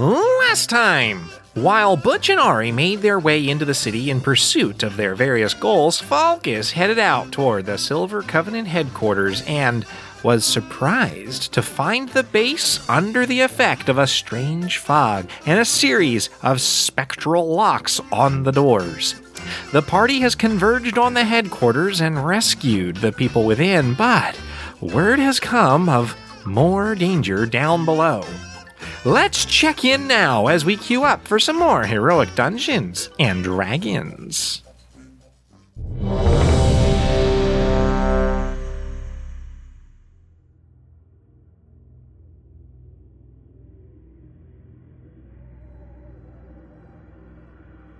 Last time, while Butch and Ari made their way into the city in pursuit of their various goals, Falkus headed out toward the Silver Covenant headquarters and was surprised to find the base under the effect of a strange fog and a series of spectral locks on the doors. The party has converged on the headquarters and rescued the people within, but word has come of more danger down below. Let's check in now as we queue up for some more heroic dungeons and dragons.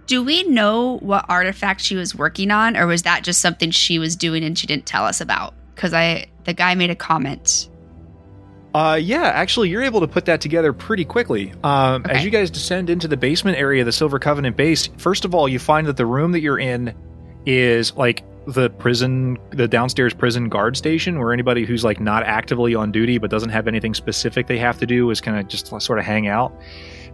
Do we know what artifact she was working on, or was that just something she was doing and she didn't tell us about? Because I, the guy made a comment. Uh, yeah, actually, you're able to put that together pretty quickly. Um, Okay. As you guys descend into the basement area of the Silver Covenant base, first of all, you find that the room that you're in is like the prison, the downstairs prison guard station, where anybody who's like not actively on duty but doesn't have anything specific they have to do is kind of just sort of hang out.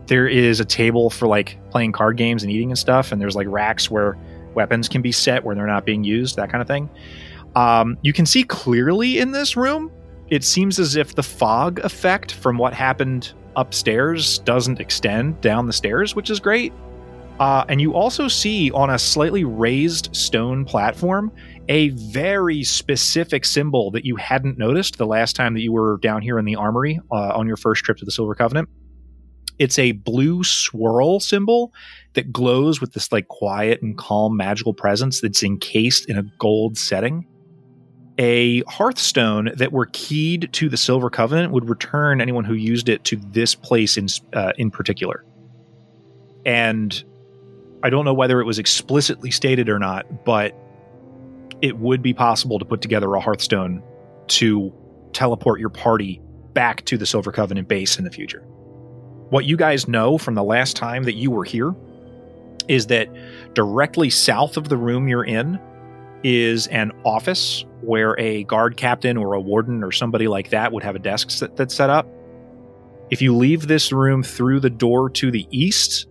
There is a table for like playing card games and eating and stuff, and there's like racks where weapons can be set where they're not being used, that kind of thing. Um, you can see clearly in this room it seems as if the fog effect from what happened upstairs doesn't extend down the stairs, which is great. Uh, and you also see on a slightly raised stone platform a very specific symbol that you hadn't noticed the last time that you were down here in the armory uh, on your first trip to the Silver Covenant. It's a blue swirl symbol that glows with this like quiet and calm magical presence that's encased in a gold setting a hearthstone that were keyed to the silver covenant would return anyone who used it to this place in uh, in particular. And i don't know whether it was explicitly stated or not but it would be possible to put together a hearthstone to teleport your party back to the silver covenant base in the future. What you guys know from the last time that you were here is that directly south of the room you're in is an office where a guard captain or a warden or somebody like that would have a desk set, that's set up. If you leave this room through the door to the east,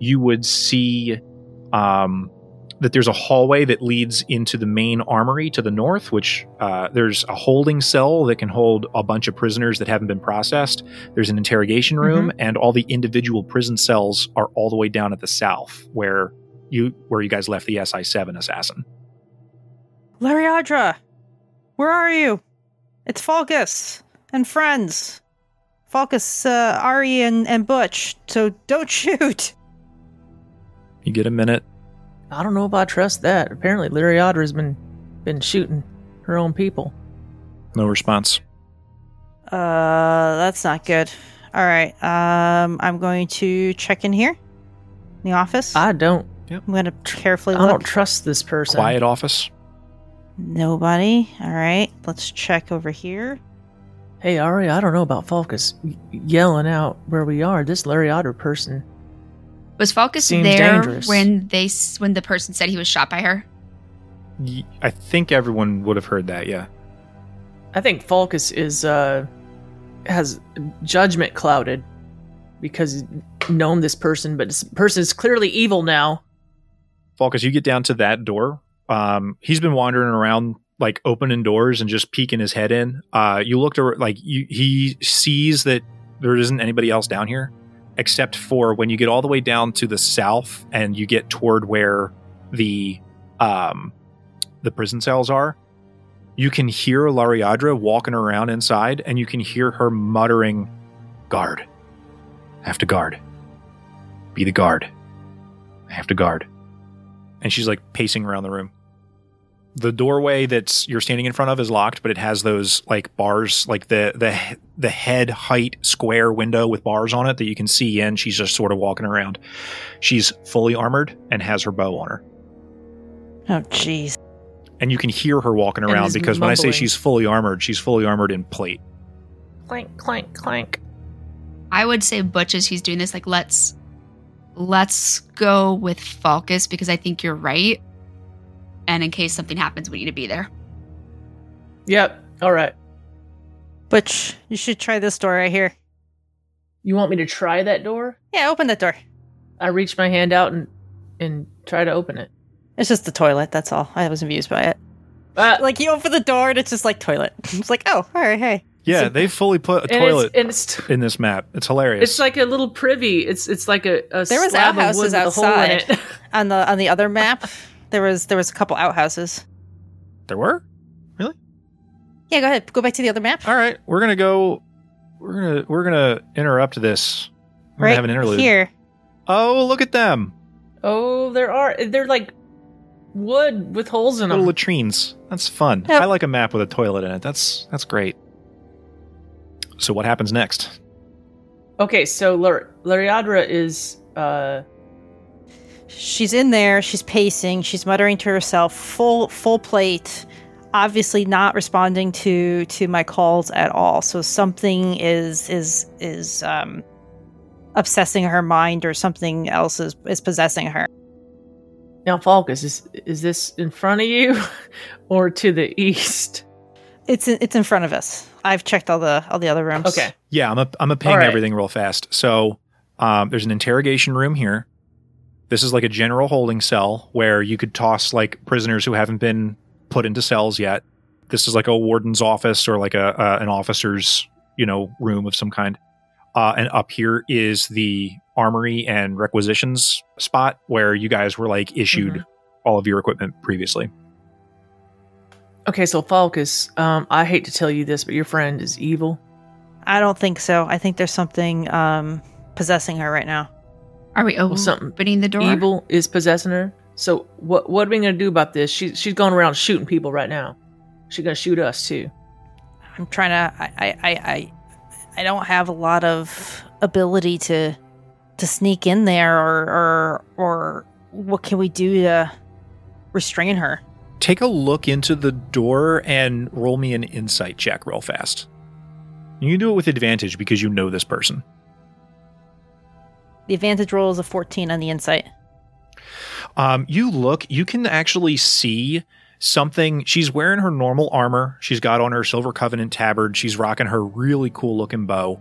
you would see um, that there's a hallway that leads into the main armory to the north, which uh, there's a holding cell that can hold a bunch of prisoners that haven't been processed. There's an interrogation room, and all the individual prison cells are all the way down at the south, where you where you guys left the SI seven assassin. Lariadra, where are you? It's Falkus and friends. Falkus, uh, Ari, and, and Butch. So don't shoot. You get a minute. I don't know if I trust that. Apparently, Lyriadra's been been shooting her own people. No response. Uh, that's not good. All right. Um, I'm going to check in here, in the office. I don't. Yep. I'm going to carefully I don't trust this person. Quiet office. Nobody. All right. Let's check over here. Hey, Ari, I don't know about Falcus y- yelling out where we are. This Lyriadra person. Was Falcus Seems there dangerous. when they when the person said he was shot by her? I think everyone would have heard that. Yeah. I think Falcus is uh has judgment clouded because he's known this person, but this person is clearly evil now. Falcus, you get down to that door. Um, he's been wandering around, like opening doors and just peeking his head in. Uh, you looked over, like you, he sees that there isn't anybody else down here, except for when you get all the way down to the south and you get toward where the um, the prison cells are. You can hear Lariadra walking around inside, and you can hear her muttering, "Guard, I have to guard, be the guard, I have to guard." and she's like pacing around the room. The doorway that's you're standing in front of is locked, but it has those like bars, like the the the head height square window with bars on it that you can see in. She's just sort of walking around. She's fully armored and has her bow on her. Oh, jeez. And you can hear her walking around is because when I say she's fully armored, she's fully armored in plate. Clank, clank, clank. I would say Butch as he's doing this, like let's let's go with Falcus because I think you're right. And in case something happens, we need to be there. Yep. All right. Butch, you should try this door right here. You want me to try that door? Yeah, open that door. I reach my hand out and and try to open it. It's just the toilet, that's all. I was amused by it. Uh, Like, you open the door and it's just like toilet. It's like, oh, all right, hey. Yeah, So- they fully put a and toilet It's, and it's in this map. It's hilarious. it's like a little privy. It's it's like a, a There was slab of outhouses wood a hole outside. On the on the other map, there was there was a couple outhouses. there were? Really? Yeah, go ahead. Go back to the other map. All right, we're gonna go. We're gonna we're gonna interrupt this. We're right gonna have an interlude. here. Oh, look at them! oh, there are they're like wood with holes in Little them. latrines. That's fun. Yep. I like a map with a toilet in it. That's that's great. So what happens next? Okay, so Lar- Lariadra is uh She's in there. She's pacing. She's muttering to herself. Full full plate. Obviously not responding to to my calls at all. So something is is is um obsessing her mind, or something else is is possessing her. now Falcus is is this in front of you or to the east? It's in, it's in front of us. I've checked all the all the other rooms. Okay. Yeah, I'm a I'm a ping All right. everything real fast. So um, there's an interrogation room here. This is like a general holding cell where you could toss like prisoners who haven't been put into cells yet. This is like a warden's office or like a uh, an officer's you know room of some kind. Uh, and up here is the armory and requisitions spot where you guys were like issued Mhm. all of your equipment previously. Okay, so Falcus, um, I hate to tell you this, but your friend is evil. I don't think so. I think there's something um possessing her right now. Are we Well, something opening the door? Evil is possessing her. So what what are we gonna do about this? She's she's going around shooting people right now. She's gonna shoot us too. I'm trying to. I, I, I, I, I don't have a lot of ability to to sneak in there, or or or what can we do to restrain her? Take a look into the door and roll me an insight check real fast. You can do it with advantage because you know this person. The advantage roll is a 14 on the insight. Um, you look, you can actually see something. She's wearing her normal armor. She's got on her silver covenant tabard. She's rocking her really cool looking bow.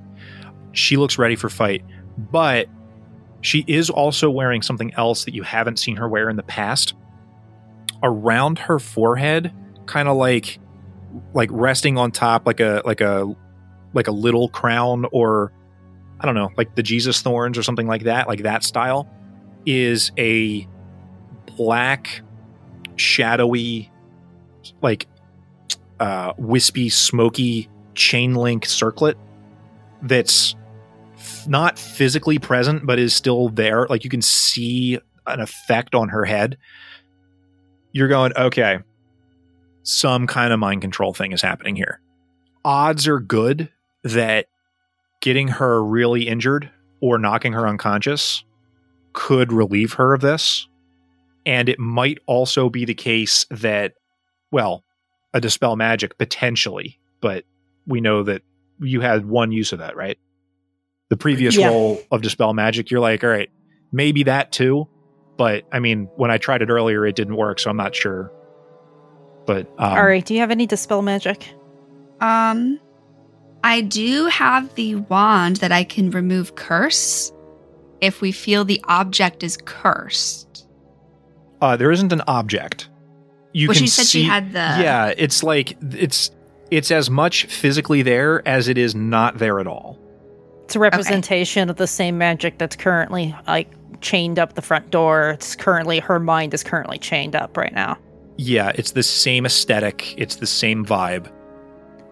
She looks ready for fight, but she is also wearing something else that you haven't seen her wear in the past. Around her forehead, kind of like like resting on top like a like a like a little crown or I don't know, like the Jesus thorns or something like that, like that style is a black, shadowy, like uh, wispy, smoky chain link circlet that's not physically present, but is still there. Like you can see an effect on her head. You're going, okay, some kind of mind control thing is happening here. Odds are good that getting her really injured or knocking her unconscious could relieve her of this. And it might also be the case that, well, a dispel magic potentially, but we know that you had one use of that, right? The previous Yeah. roll of dispel magic, you're like, all right, maybe that too. But I mean, when I tried it earlier, it didn't work, so I'm not sure. But um, All right. Do you have any dispel magic? Um, I do have the wand that I can remove curse if we feel the object is cursed. uh, there isn't an object. You well, can she said see, she had the. yeah, it's like it's it's as much physically there as it is not there at all. It's a representation of the same magic that's currently like chained up the front door. It's currently her mind is currently chained up right now. Yeah, it's the same aesthetic. It's the same vibe.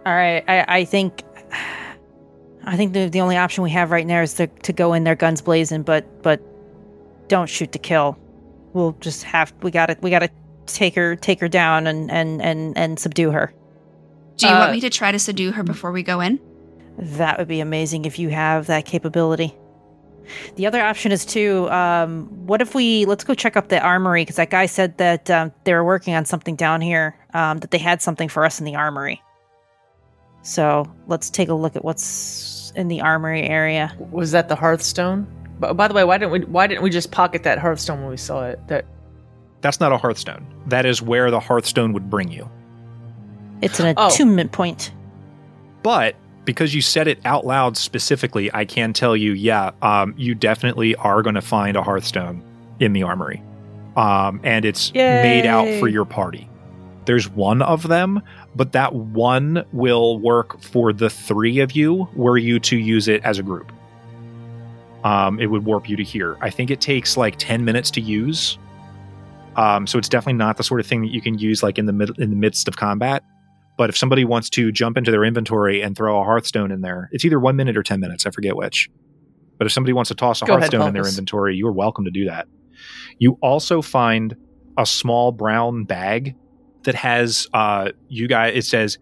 All right. I, I think I think the the only option we have right now is to, to go in there guns blazing, but but don't shoot to kill. We'll just have we gotta we gotta take her take her down and and and, and subdue her. Do you Uh, want me to try to subdue her before we go in? That would be amazing if you have that capability. The other option is too. Um, what if we let's go check up the armory because that guy said that um, they were working on something down here. Um, that they had something for us in the armory. So let's take a look at what's in the armory area. Was that the Hearthstone? By, by the way, why didn't we why didn't we just pocket that Hearthstone when we saw it? That That's not a Hearthstone. That is where the Hearthstone would bring you. It's an Oh. attunement point. But because you said it out loud specifically, I can tell you, yeah, um, you definitely are going to find a Hearthstone in the armory. Um, and it's made out for your party. There's one of them, but that one will work for the three of you were you to use it as a group. Um, it would warp you to here. I think it takes like 10 minutes to use. Um, so it's definitely not the sort of thing that you can use like in the mid- in the midst of combat. But if somebody wants to jump into their inventory and throw a Hearthstone in there, it's either one minute or 10 minutes. I forget which. But if somebody wants to toss a Go ahead, Hearthstone in their inventory, you're welcome to do that. You also find a small brown bag that has, uh, you guys, it says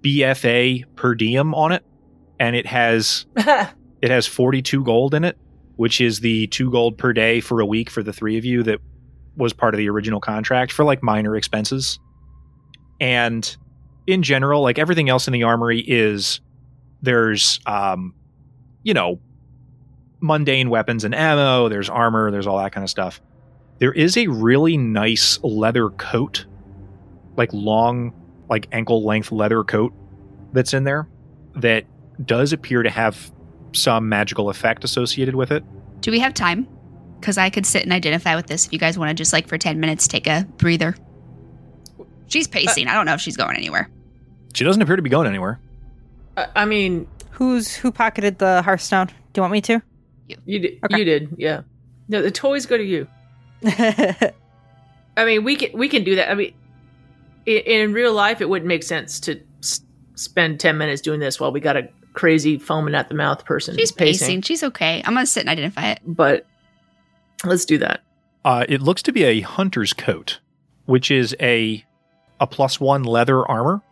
BFA per diem on it. And it has, it has 42 gold in it, which is the two gold per day for a week for the three of you that was part of the original contract for like minor expenses. And in general, like everything else in the armory is there's um you know mundane weapons and ammo, there's armor, there's all that kind of stuff. There is a really nice leather coat, like long, like ankle length leather coat that's in there that does appear to have some magical effect associated with it. Do we have time? Because I could sit and identify with this if you guys want to just like for 10 minutes take a breather. She's pacing. Uh, I don't know if she's going anywhere. She doesn't appear to be going anywhere. I, I mean, Who's who pocketed the Hearthstone? Do you want me to? you did. Okay. You did. Yeah. No, the toys go to you. I mean, we can we can do that. I mean, in, in real life, it wouldn't make sense to s- spend ten minutes doing this while we got a crazy foaming at the mouth person. She's pacing. She's okay. I'm going to sit and identify it. But let's do that. Uh, it looks to be a hunter's coat, which is a a plus one leather armor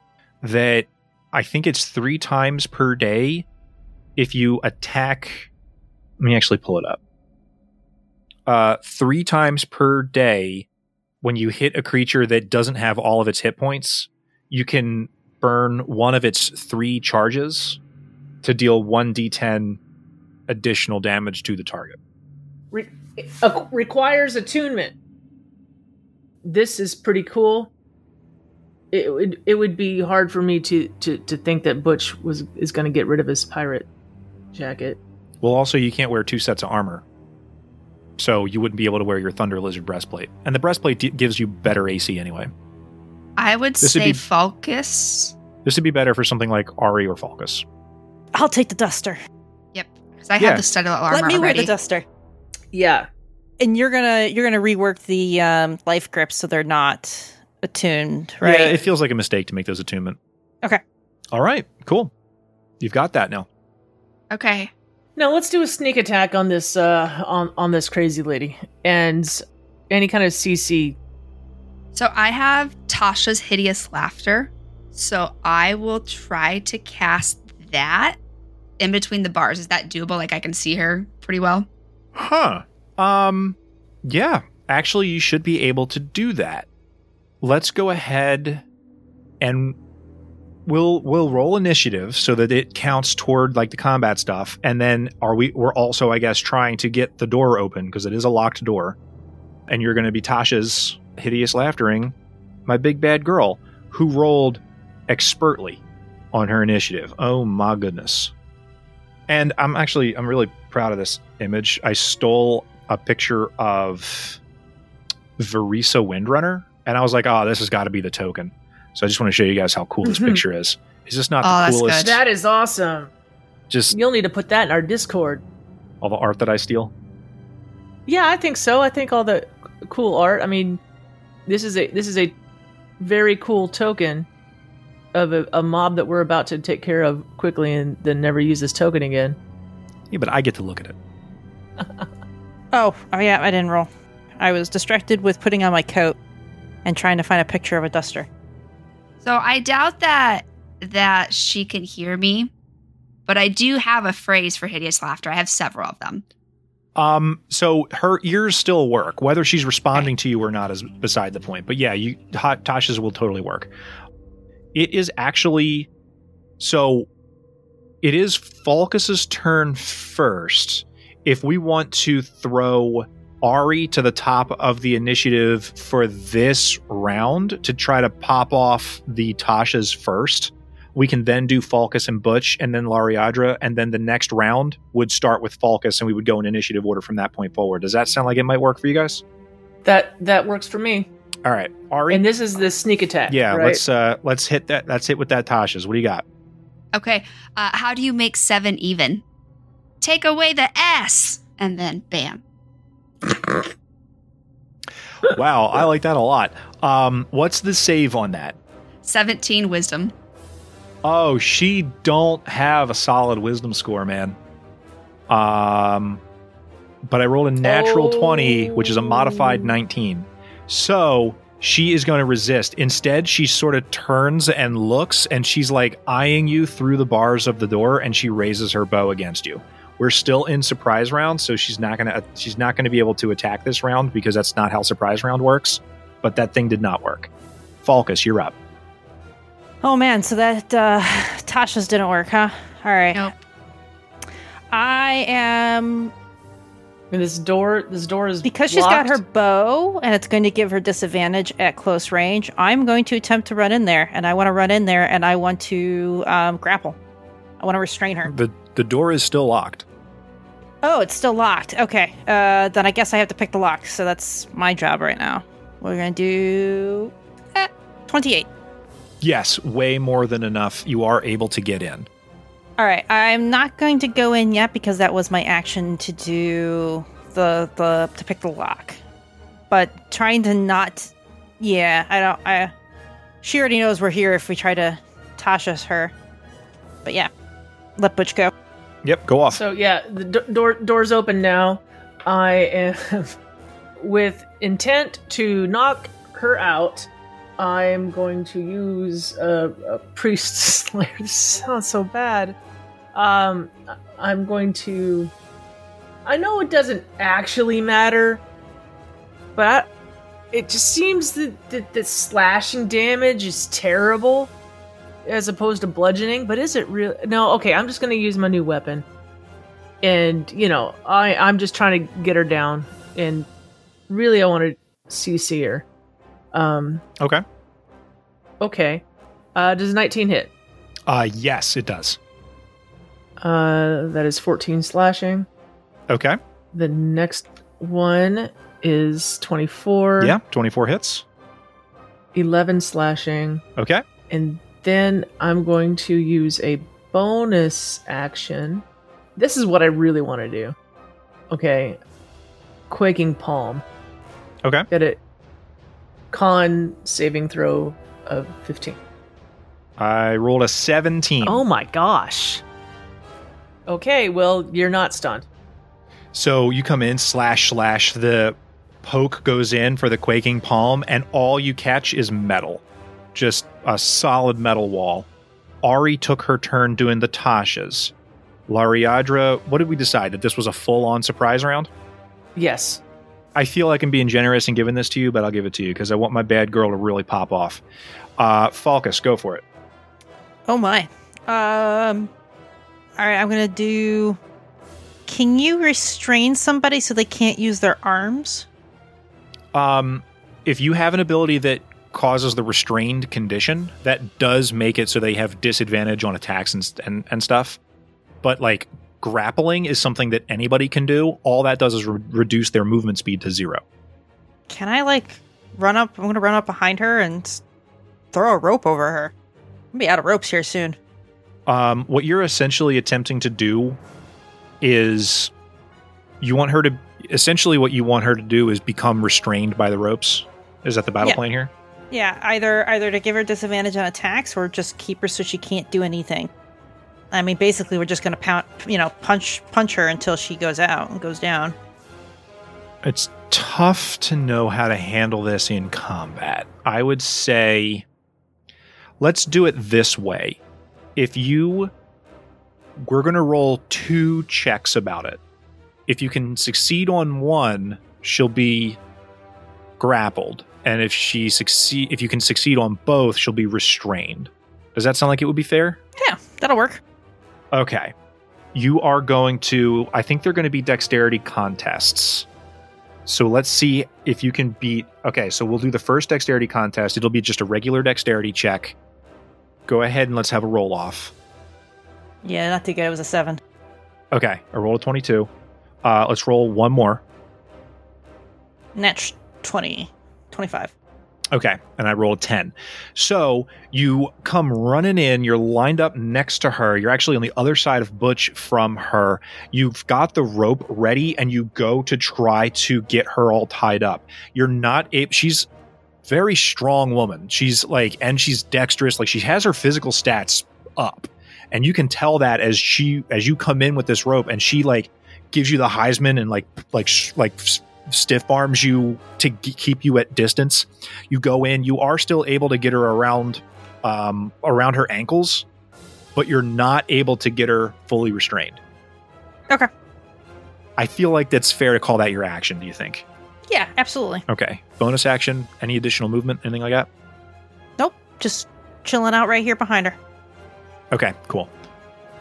that I think it's three times per day. If you attack, let me actually pull it up. Uh, three times per day, when you hit a creature that doesn't have all of its hit points, you can burn one of its three charges to deal one d10 additional damage to the target. Re- uh, requires attunement. This is pretty cool. It would it would be hard for me to to to think that Butch was is going to get rid of his pirate jacket. Well, also, you can't wear two sets of armor. So you wouldn't be able to wear your Thunder Lizard breastplate. And the breastplate d- gives you better AC anyway. I would This would say be- focus. This would be better for something like Ari or Falcus. I'll take the duster. Yep. Because I Yeah. have the studded armor Let me wear the duster. Yeah. And you're gonna you're gonna rework the um, life grips so they're not attuned, right? Yeah, it feels like a mistake to make those attunement. Okay. All right, cool. You've got that now. okay. Now let's do a sneak attack on this uh on on this crazy lady and any kind of CC. So I have Tasha's hideous laughter. So I will try to cast that in between the bars. Is that doable? Like I can see her pretty well. Huh. Um, yeah. Actually, you should be able to do that. Let's go ahead and we'll we'll roll initiative so that it counts toward like the combat stuff. And then are we we're also, I guess, trying to get the door open because it is a locked door. And you're gonna be Tasha's hideous laughtering, my big bad girl, who rolled expertly on her initiative. Oh my goodness. And I'm actually I'm really proud of this image. I stole a picture of Vereesa Windrunner, and I was like, "Oh, this has got to be the token." So I just want to show you guys how cool this Mhm. picture is. Is this not Oh, the that's coolest? That is awesome. Just You'll need to put that in our Discord. all the art that I steal. Yeah, I think so. I think all the cool art. I mean, this is a this is a very cool token of a, a mob that we're about to take care of quickly and then never use this token again. Yeah, but I get to look at it. Oh, oh yeah, I didn't roll. I was distracted with putting on my coat and trying to find a picture of a duster. So I doubt that that she can hear me. but I do have a phrase for hideous laughter. I have several of them. Um, so her ears still work. Whether she's responding to you or not is beside the point. But yeah, you Ta- Tasha's will totally work. It is actually so. It is Falkus's turn first. If we want to throw Ari to the top of the initiative for this round to try to pop off the Tasha's first, we can then do Falcus and Butch and then Lariadra, and then the next round would start with Falcus and we would go in initiative order from that point forward. Does that sound like it might work for you guys? That that works for me. All right. Ari. And this is the sneak attack. yeah, right? let's uh let's hit that let's hit with that Tasha's. What do you got? Okay, uh, how do you make seven even? Take away the S, and then bam. Wow, I like that a lot. Um what's the save on that? 17 wisdom. Oh, she don't have a solid wisdom score, man. Um, but I rolled a natural Oh. 20, which is a modified 19. So she is going to resist. Instead, she sort of turns and looks, and she's like eyeing you through the bars of the door, and she raises her bow against you. We're still in surprise round, so she's not gonna she's not gonna be able to attack this round because that's not how surprise round works. But that thing did not work. Falcus, you're up. Oh man, so that uh, Tasha's didn't work, huh? All right. Nope. I am And this door, this door is because she's got her bow and it's going to give her disadvantage at close range. I'm going to attempt to run in there, and I want to run in there, and I want to um, grapple. I want to restrain her. The the door is still locked. Oh, it's still locked. Okay, uh, then I guess I have to pick the lock. So that's my job right now. We're gonna do eh, twenty-eight. Yes, way more than enough. You are able to get in. All right, I'm not going to go in yet because that was my action to do the the to pick the lock. But trying to not, yeah, I don't. I she already knows we're here if we try to Tasha's her. But yeah, let Butch go. Yep, go off. So yeah, the do- door door's open now. I am with intent to knock her out. I'm going to use a, a priest slayer. This sounds so bad. Um, I- I'm going to. I know it doesn't actually matter, but I, it just seems that, that that slashing damage is terrible as opposed to bludgeoning. But is it real? No. Okay, I'm just going to use my new weapon and you know i i'm just trying to get her down and really i want to cc her um okay. okay uh does 19 hit Uh yes, it does. uh that is 14 slashing Okay. the next one is 24 Yeah, 24 hits. 11 slashing Okay. and then i'm going to use a bonus action this is what i really want to do okay quaking palm Okay. Get it. Con saving throw of 15. I rolled a 17. Oh my gosh. Okay, well, you're not stunned. So you come in, slash, slash. The poke goes in for the quaking palm, and all you catch is metal. Just a solid metal wall. Ari took her turn doing the Tasha's. Lariadra, what did we decide? That this was a full on surprise round? Yes. I feel like I'm being generous in giving this to you, but I'll give it to you because I want my bad girl to really pop off. Uh, Falcus, go for it. Oh my. Um. All right, I'm gonna do. Can you restrain somebody so they can't use their arms? Um, if you have an ability that causes the restrained condition, that does make it so they have disadvantage on attacks and and, and stuff. But like grappling is something that anybody can do. All that does is re- reduce their movement speed to zero. Can I like run up? I'm gonna run up behind her and throw a rope over her. I'm gonna be out of ropes here soon. Um, what you're essentially attempting to do is you want her to essentially what you want her to do is become restrained by the ropes. Is that the battle Yeah. plan here? Yeah, either either to give her disadvantage on attacks or just keep her so she can't do anything. I mean, basically, we're just gonna pound, you know, punch punch her until she goes out and goes down. It's tough to know how to handle this in combat. I would say let's do it this way. If you we're going to roll two checks about it. If you can succeed on one, she'll be grappled, and if she succeed, if you can succeed on both, she'll be restrained. Does that sound like it would be fair? Yeah, that'll work. Okay. You are going to, I think they're going to be dexterity contests. So let's see if you can beat. Okay, so we'll do the first dexterity contest. It'll be just a regular dexterity check. Go ahead and let's have a roll off. Yeah, not too good. It was a seven. Okay, I rolled a 22. Uh, let's roll one more. Net 20, 25. Okay, and I rolled 10. So you come running in, you're lined up next to her. You're actually on the other side of Butch from her. You've got the rope ready and you go to try to get her all tied up. You're not able, she's very strong woman. She's like, and she's dexterous, like she has her physical stats up. And you can tell that as she, as you come in with this rope and she like gives you the Heisman and like, like, like, stiff arms you to g- keep you at distance. You go in, you are still able to get her around um, around her ankles, but you're not able to get her fully restrained. Okay. I feel like that's fair to call that your action, do you think? Yeah, absolutely. Okay. Bonus action, any additional movement, anything like that? Nope, just chilling out right here behind her. Okay, cool.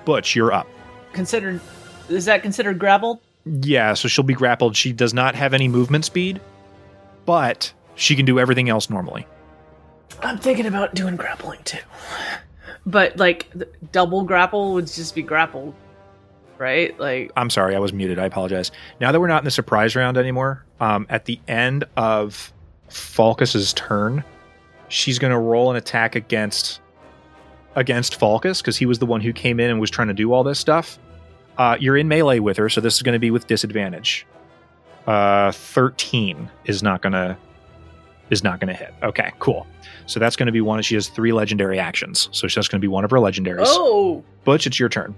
Butch, you're up. Considered is that considered grappled? Yeah, so she'll be grappled. She does not have any movement speed, but she can do everything else normally. I'm thinking about doing grappling too. But like double grapple would just be grappled, right? Like I'm sorry, I was muted. I apologize. Now that we're not in the surprise round anymore, um, at the end of Falkus's turn, she's going to roll an attack against against Falkus because he was the one who came in and was trying to do all this stuff. Uh, you're in melee with her, so this is going to be with disadvantage. Uh, Thirteen is not going to is not going to hit. Okay, cool. So that's going to be one. She has three legendary actions, so that's going to be one of her legendaries. oh, Butch, it's your turn.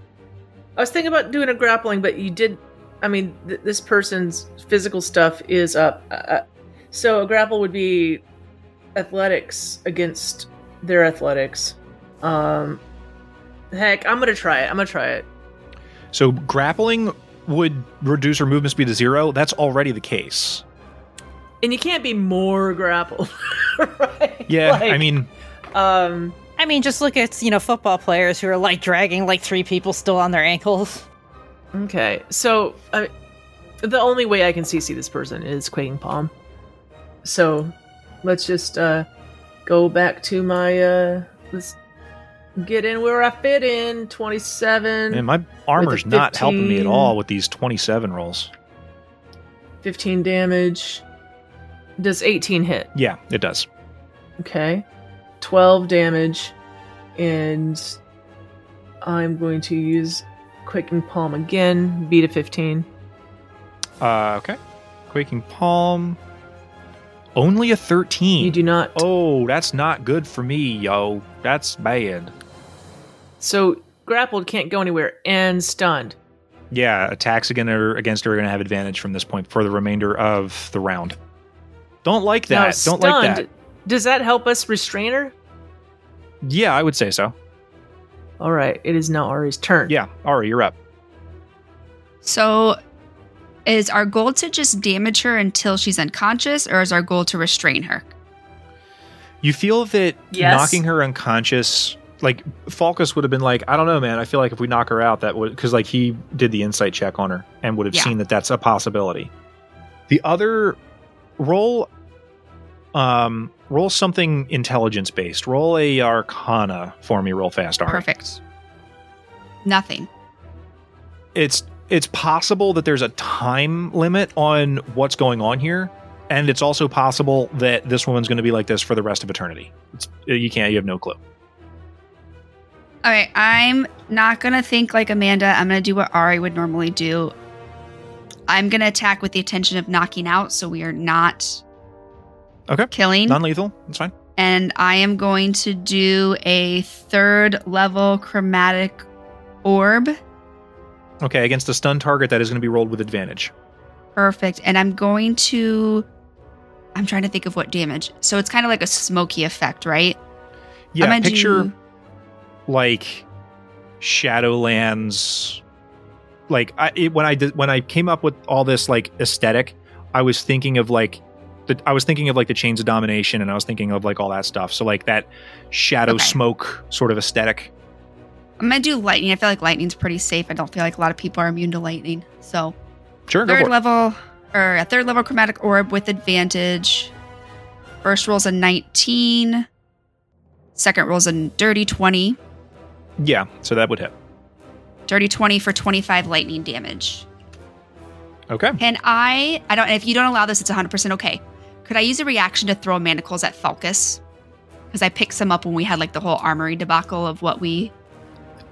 I was thinking about doing a grappling, but you did. I mean, th- this person's physical stuff is up. Uh, Uh, so a grapple would be athletics against their athletics. Um, heck, I'm gonna try it. I'm gonna try it. So grappling would reduce her movement speed to zero. That's already the case. And you can't be more grappled, right? Yeah, Like, I mean, um, I mean, just look at, you know, football players who are like dragging like three people still on their ankles. okay. So uh, the only way I can CC this person is quaking palm. So let's just uh, go back to my uh, let's get in where I fit in. Twenty-seven. man, my armor's not helping me at all with these twenty-seven rolls. 15 damage. Does 18 hit? Yeah, it does. Okay. 12 damage. And I'm going to use Quaking Palm again. Beat a 15. Uh, okay. Quaking palm. Only a thirteen. You do not. Oh, that's not good for me, yo. That's bad. So grappled can't go anywhere and stunned. Yeah, attacks against her, against her are going to have advantage from this point for the remainder of the round. Don't like Now, that. Don't like that. Does that help us restrain her? Yeah, I would say so. All right. It is now Ari's turn. Yeah, Ari, you're up. So, is our goal to just damage her until she's unconscious, or is our goal to restrain her? You feel that Yes. knocking her unconscious, like Falkus would have been like, I don't know, man. I feel like if we knock her out, that would because like he did the insight check on her and would have Yeah. seen that that's a possibility. The other roll, um, roll something intelligence based. Roll a Arcana for me, real fast. Ari. Perfect. Nothing. It's it's possible that there's a time limit on what's going on here. And it's also possible that this woman's going to be like this for the rest of eternity. It's, you can't. You have no clue. All right, I'm not gonna think like Amanda. I'm gonna do what Ari would normally do. I'm gonna attack with the intention of knocking out, so we are not Okay. killing. Non-lethal. That's fine. and I am going to do a third level chromatic orb. Okay, against a stun target, that is going to be rolled with advantage. Perfect. And I'm going to. I'm trying to think of what damage. So it's kind of like a smoky effect, right? Yeah, picture do- like Shadowlands. Like I, it, when I did when I came up with all this like aesthetic, I was thinking of like the, I was thinking of like the chains of domination, and I was thinking of like all that stuff. So like that shadow Okay. smoke sort of aesthetic. I'm gonna do lightning. I feel like lightning's pretty safe. I don't feel like a lot of people are immune to lightning. So Sure, third level or a third level chromatic orb with advantage. First roll's a 19. Second roll's a dirty 20. Yeah, so that would hit. Dirty 20 for 25 lightning damage. Okay. Can I? I don't. If you don't allow this, it's 100 percent okay. Could I use a reaction to throw manacles at Falcus? Because I picked some up when we had like the whole armory debacle of what we.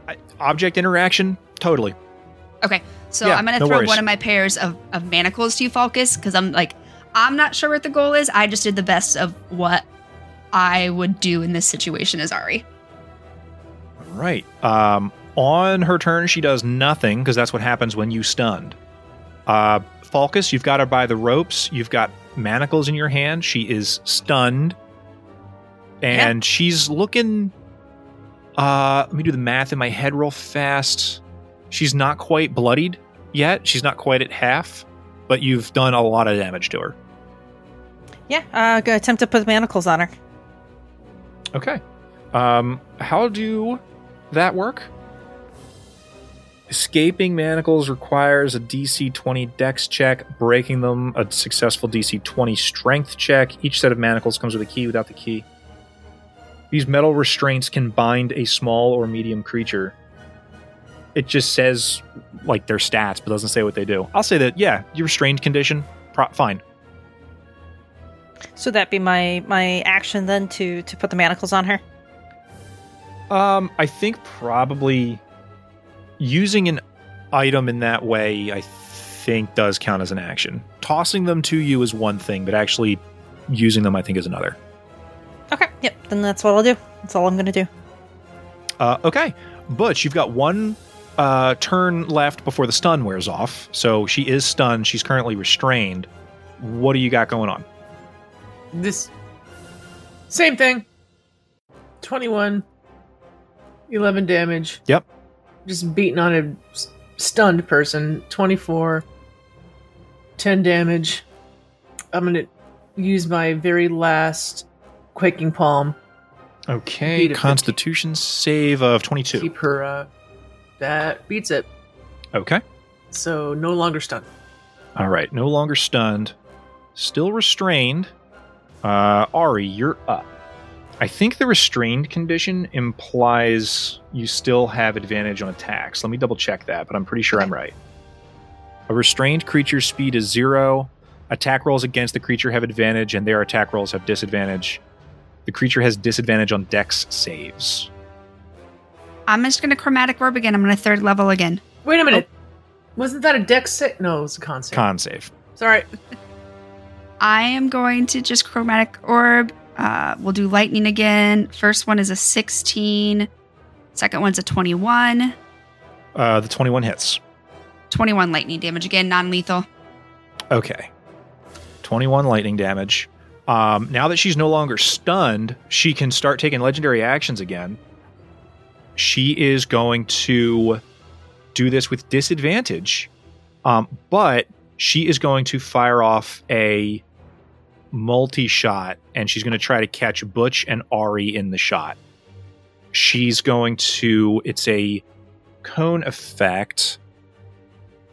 I- Object interaction, totally. Okay, so Yeah, I'm gonna no throw worries. one of my pairs of, of manacles to you, Falcus, because I'm like, I'm not sure what the goal is. I just did the best of what I would do in this situation as Ari. Right. Um, on her turn, she does nothing because that's what happens when you stunned. Uh, Falcus, you've got her by the ropes. You've got manacles in your hand. She is stunned, and she's looking. Uh, let me do the math in my head real fast. She's not quite bloodied yet. She's not quite at half, but you've done a lot of damage to her. Yeah, uh, go attempt to put manacles on her. Okay. Um, how do that work? Escaping manacles requires a DC 20 dex check, breaking them a successful DC 20 strength check. Each set of manacles comes with a key without the key. These metal restraints can bind a small or medium creature. It just says like their stats, but doesn't say what they do. I'll say that yeah, your restrained condition, pro- fine. So that be my my action then to to put the manacles on her. Um, I think probably using an item in that way, I think does count as an action. Tossing them to you is one thing, but actually using them, I think, is another. Okay, yep. Then that's what I'll do. That's all I'm gonna do. Uh, okay, Butch, you've got one uh, turn left before the stun wears off. So she is stunned. She's currently restrained. What do you got going on? This same thing. 21 11 damage. Yep. Just beating on a stunned person. 24 10 damage. I'm going to use my very last quaking palm. Okay, Constitution save of 22. Keep her uh that beats it. Okay. So no longer stunned. All right, no longer stunned, still restrained. Uh, Ari, you're up. I think the restrained condition implies you still have advantage on attacks. Let me double check that, but I'm pretty sure I'm right. A restrained creature's speed is zero. Attack rolls against the creature have advantage, and their attack rolls have disadvantage. The creature has disadvantage on dex saves. I'm just gonna chromatic orb again. I'm gonna third level again. Wait a minute. Oh. Wasn't that a dex save? No, it was a con save. Con save. Sorry. I am going to just chromatic orb. Uh, we'll do lightning again. First one is a 16. Second one's a 21. Uh, the 21 hits. 21 lightning damage again, non lethal. Okay. 21 lightning damage. Um, now that she's no longer stunned, she can start taking legendary actions again. She is going to do this with disadvantage, um, but she is going to fire off a multi shot and she's going to try to catch Butch and Ari in the shot. She's going to, it's a cone effect.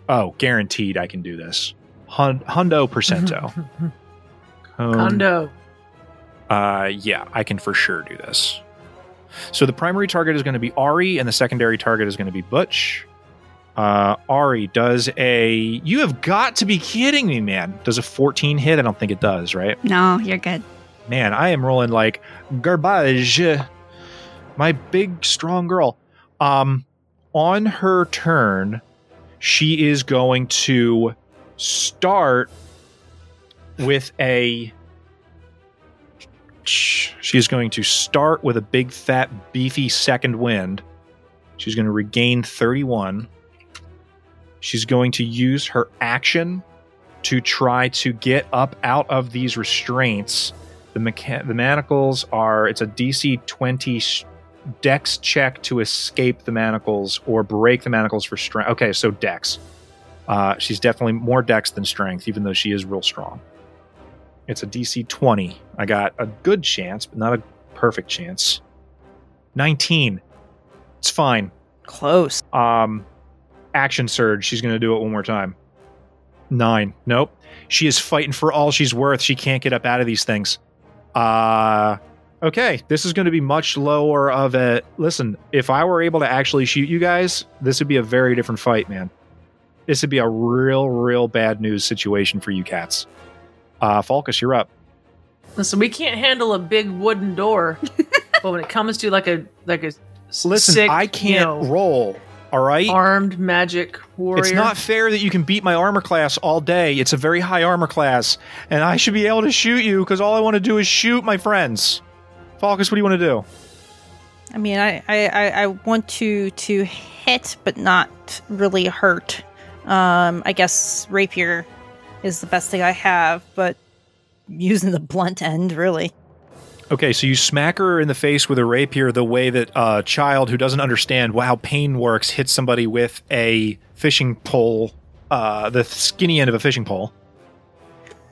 Oh, guaranteed I can do this. Hun- Hundo percento. Cone. Condo. Uh, yeah, I can for sure do this. So the primary target is going to be Ari, and the secondary target is going to be Butch. Uh, Ari does a. You have got to be kidding me, man. Does a 14 hit? I don't think it does, right? No, you're good. Man, I am rolling like garbage. My big, strong girl. Um, on her turn, she is going to start with a. She's going to start with a big, fat, beefy second wind. She's going to regain 31. She's going to use her action to try to get up out of these restraints. The, mecha- the manacles are, it's a DC 20 s- dex check to escape the manacles or break the manacles for strength. Okay, so dex. Uh, she's definitely more dex than strength, even though she is real strong. It's a DC 20. I got a good chance, but not a perfect chance. 19. It's fine. Close. Um, action surge. She's going to do it one more time. Nine. Nope. She is fighting for all she's worth. She can't get up out of these things. Uh, okay. This is going to be much lower of a. Listen, if I were able to actually shoot you guys, this would be a very different fight, man. This would be a real, real bad news situation for you cats. Uh, Falcus, you're up. Listen, we can't handle a big wooden door, but when it comes to like a like a s- Listen, sick, I can't know, roll. All right. armed magic warrior. It's not fair that you can beat my armor class all day. It's a very high armor class, and I should be able to shoot you because all I want to do is shoot my friends. Falcus, what do you want to do? I mean, I, I, I, I want to to hit, but not really hurt. Um, I guess rapier is the best thing I have, but using the blunt end, really. Okay, so you smack her in the face with a rapier the way that a child who doesn't understand how pain works hits somebody with a fishing pole, uh, the skinny end of a fishing pole.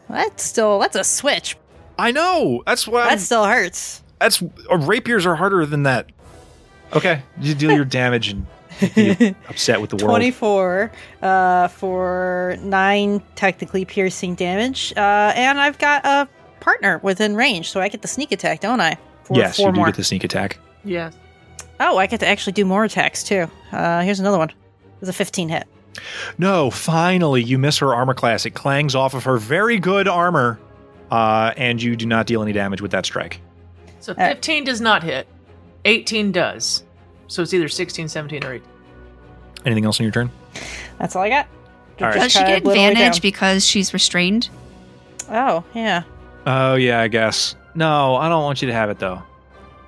That's still that's a switch. I know. That's why. That I'm- still hurts. that's uh, rapiers are harder than that. Okay, you deal your damage and be upset with the world. 24 uh, for 9 technically piercing damage. Uh, and I've got a partner within range, so I get the sneak attack, don't I? For yes, four you do more. get the sneak attack. Yes. Oh, I get to actually do more attacks too. Uh, here's another one. It's a 15 hit. No, finally, you miss her armor class. It clangs off of her very good armor, uh, and you do not deal any damage with that strike. So right. 15 does not hit. 18 does. So it's either 16, 17, or 18. Anything else on your turn? That's all I got. All right. Does she get advantage because she's restrained? Oh, yeah. Oh, yeah, I guess. No, I don't want you to have it, though.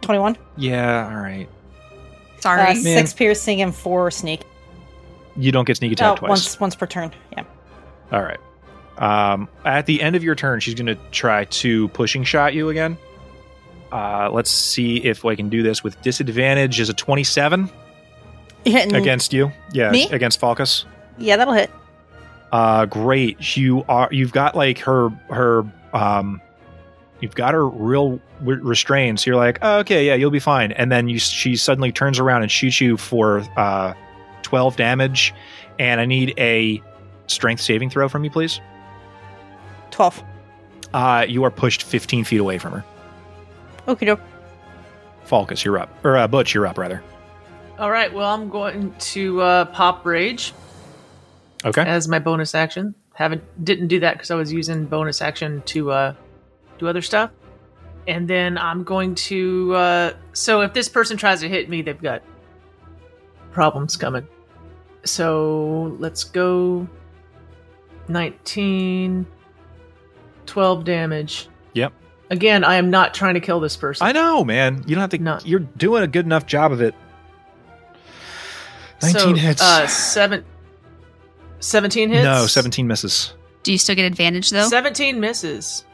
21. Yeah, all right. Sorry. Uh, 6 piercing and 4 sneak. You don't get sneak attack Oh, twice. once, once per turn. Yeah. All right. Um, at the end of your turn, she's going to try to pushing shot you again. Uh, let's see if I can do this with disadvantage. Is a 27 Hitting, against you? Yeah, Me? against Falcus. Yeah, that'll hit. Uh, great. You are. You've got like her. Her. Um, you've got her real w- restrained. So you're like, oh, okay, yeah, you'll be fine. And then you, she suddenly turns around and shoots you for uh, 12 damage. And I need a strength saving throw from you, please. 12. Uh, you are pushed 15 feet away from her. Okay, doke. Falcus, you're up. Or uh, Butch, you're up, rather. All right. Well, I'm going to uh, pop rage Okay. as my bonus action. Haven't didn't do that because I was using bonus action to uh, do other stuff. And then I'm going to. Uh, so if this person tries to hit me, they've got problems coming. So let's go. 19, 12 damage. Yep. Again, I am not trying to kill this person. I know, man. You don't have to. No. You're doing a good enough job of it. 19 so, hits. Uh, seven, 17 hits? no, 17 misses. Do you still get advantage though? 17 misses.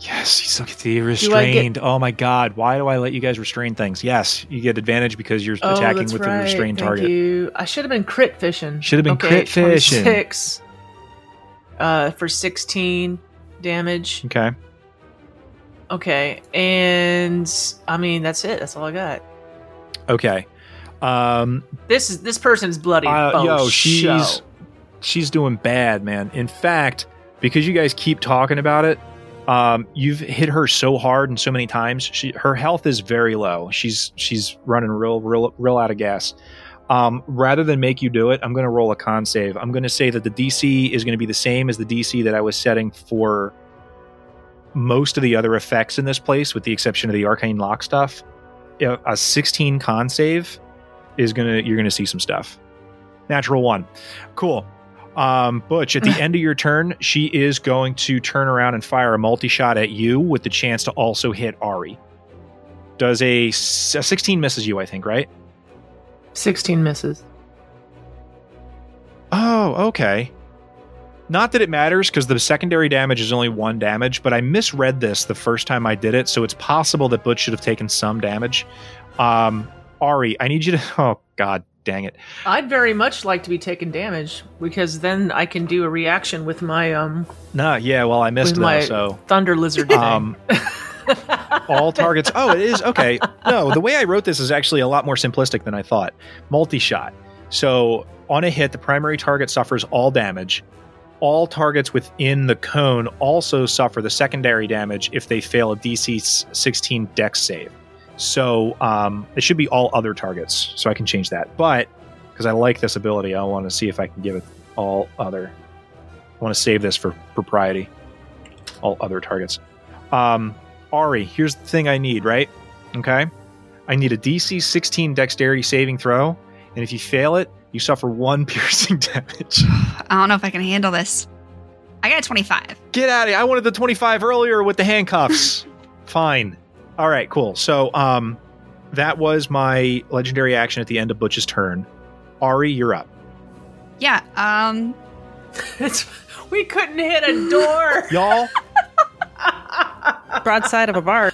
Yes, you still get the I get- restrained. Oh my god, why do I let you guys restrain things? Yes, you get advantage because you're Oh, attacking with right. the restrained Thank target. You. I should have been crit fishing. Should have been okay, crit fishing. 26 uh, for 16 damage. Okay. Okay, and I mean that's it. That's all I got. Okay. Um This is this person's bloody. uh, yo, she's show. she's doing bad, man. In fact, because you guys keep talking about it, um, you've hit her so hard and so many times. She her health is very low. She's she's running real real real out of gas. Um, rather than make you do it, I'm going to roll a con save. I'm going to say that the DC is going to be the same as the DC that I was setting for most of the other effects in this place, with the exception of the arcane lock stuff. A 16 con save is gonna you're gonna see some stuff. Natural one, cool. Um, Butch, at the end of your turn, she is going to turn around and fire a multi shot at you with the chance to also hit Ari. Does a 16 misses you, I think, right? 16 misses. Oh, okay. Not that it matters because the secondary damage is only one damage, but I misread this the first time I did it, so it's possible that Butch should have taken some damage. Um, Ari, I need you to. Oh God, dang it! I'd very much like to be taking damage because then I can do a reaction with my um Nah, yeah. Well, I missed my So thunder lizard um, all targets. Oh, it is okay. No, the way I wrote this is actually a lot more simplistic than I thought. Multi shot. So on a hit, the primary target suffers all damage. All targets within the cone also suffer the secondary damage if they fail a DC 16 Dex save. So um, it should be all other targets. So I can change that. But because I like this ability, I want to see if I can give it all other. I want to save this for propriety. All other targets. Um, Ari, here's the thing I need, right? Okay. I need a DC 16 dexterity saving throw, and if you fail it, you suffer one piercing damage. I don't know if I can handle this. I got a 25. Get out of here. I wanted the 25 earlier with the handcuffs. Fine. All right, cool. So, um, that was my legendary action at the end of Butch's turn. Ari, you're up. Yeah, um, It's, we couldn't hit a door. Y'all, Broadside of a bar.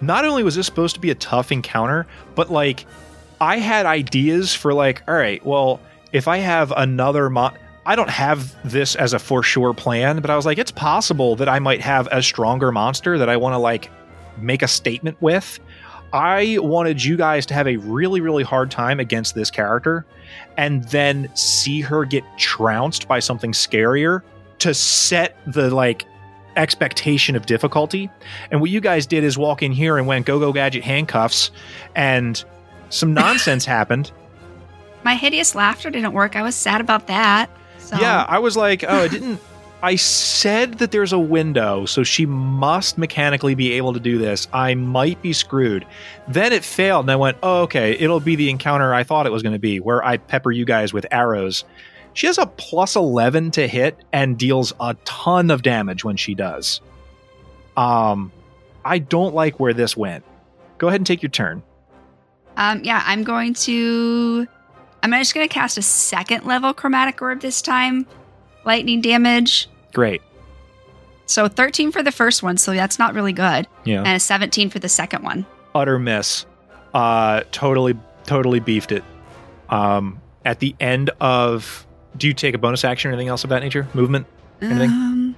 not only was this supposed to be a tough encounter, but like I had ideas for like, all right, well, if I have another mon I don't have this as a for sure plan, but I was like, it's possible that I might have a stronger monster that I want to like make a statement with. I wanted you guys to have a really, really hard time against this character and then see her get trounced by something scarier to set the like expectation of difficulty. And what you guys did is walk in here and went go go gadget handcuffs, and some nonsense happened. my hideous laughter didn't work. I was sad about that. So. Yeah, I was like, oh, it didn't. I said that there's a window, so she must mechanically be able to do this. I might be screwed. Then it failed, and I went, oh, okay, it'll be the encounter I thought it was going to be, where I pepper you guys with arrows. She has a plus 11 to hit and deals a ton of damage when she does. Um, I don't like where this went. Go ahead and take your turn. Um, yeah, I'm going to. I'm just going to cast a second level chromatic orb this time. Lightning damage. Great. So 13 for the first one, so that's not really good. Yeah. And a 17 for the second one. utter miss. Uh, totally, totally beefed it. Um, at the end of, do you take a bonus action or anything else of that nature? Movement? Anything? Um,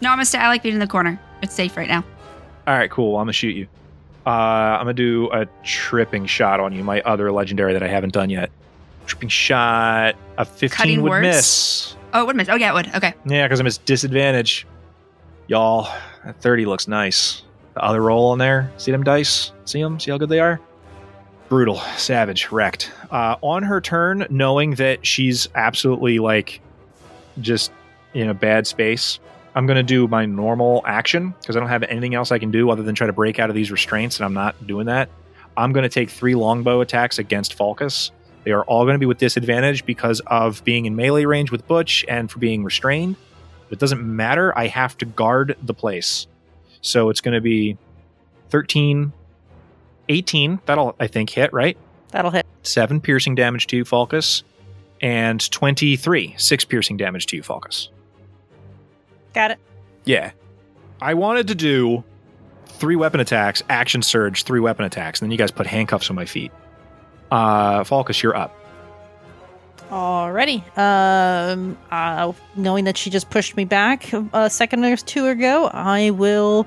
no, I'm gonna stay. I like being in the corner. It's safe right now. All right, cool. I'm gonna shoot you. Uh, I'm gonna do a tripping shot on you. My other legendary that I haven't done yet. Tripping shot. A 15 Cutting would words? miss. Oh, it would miss. Oh, yeah, it would. Okay. Yeah, because I'm at disadvantage. Y'all, that 30 looks nice. The other roll on there. See them dice? See them? See how good they are? Brutal, savage, wrecked. Uh, on her turn, knowing that she's absolutely like just in a bad space, I'm going to do my normal action because I don't have anything else I can do other than try to break out of these restraints, and I'm not doing that. I'm going to take three longbow attacks against Falcus. They are all going to be with disadvantage because of being in melee range with Butch and for being restrained. It doesn't matter. I have to guard the place. So it's going to be 13, 18. That'll, I think, hit, right? That'll hit. Seven piercing damage to you, Falcus. And 23, six piercing damage to you, Falcus. Got it. Yeah. I wanted to do three weapon attacks, action surge, three weapon attacks, and then you guys put handcuffs on my feet. Uh, Falcus, you're up. Alrighty. Um, uh, knowing that she just pushed me back a second or two ago, I will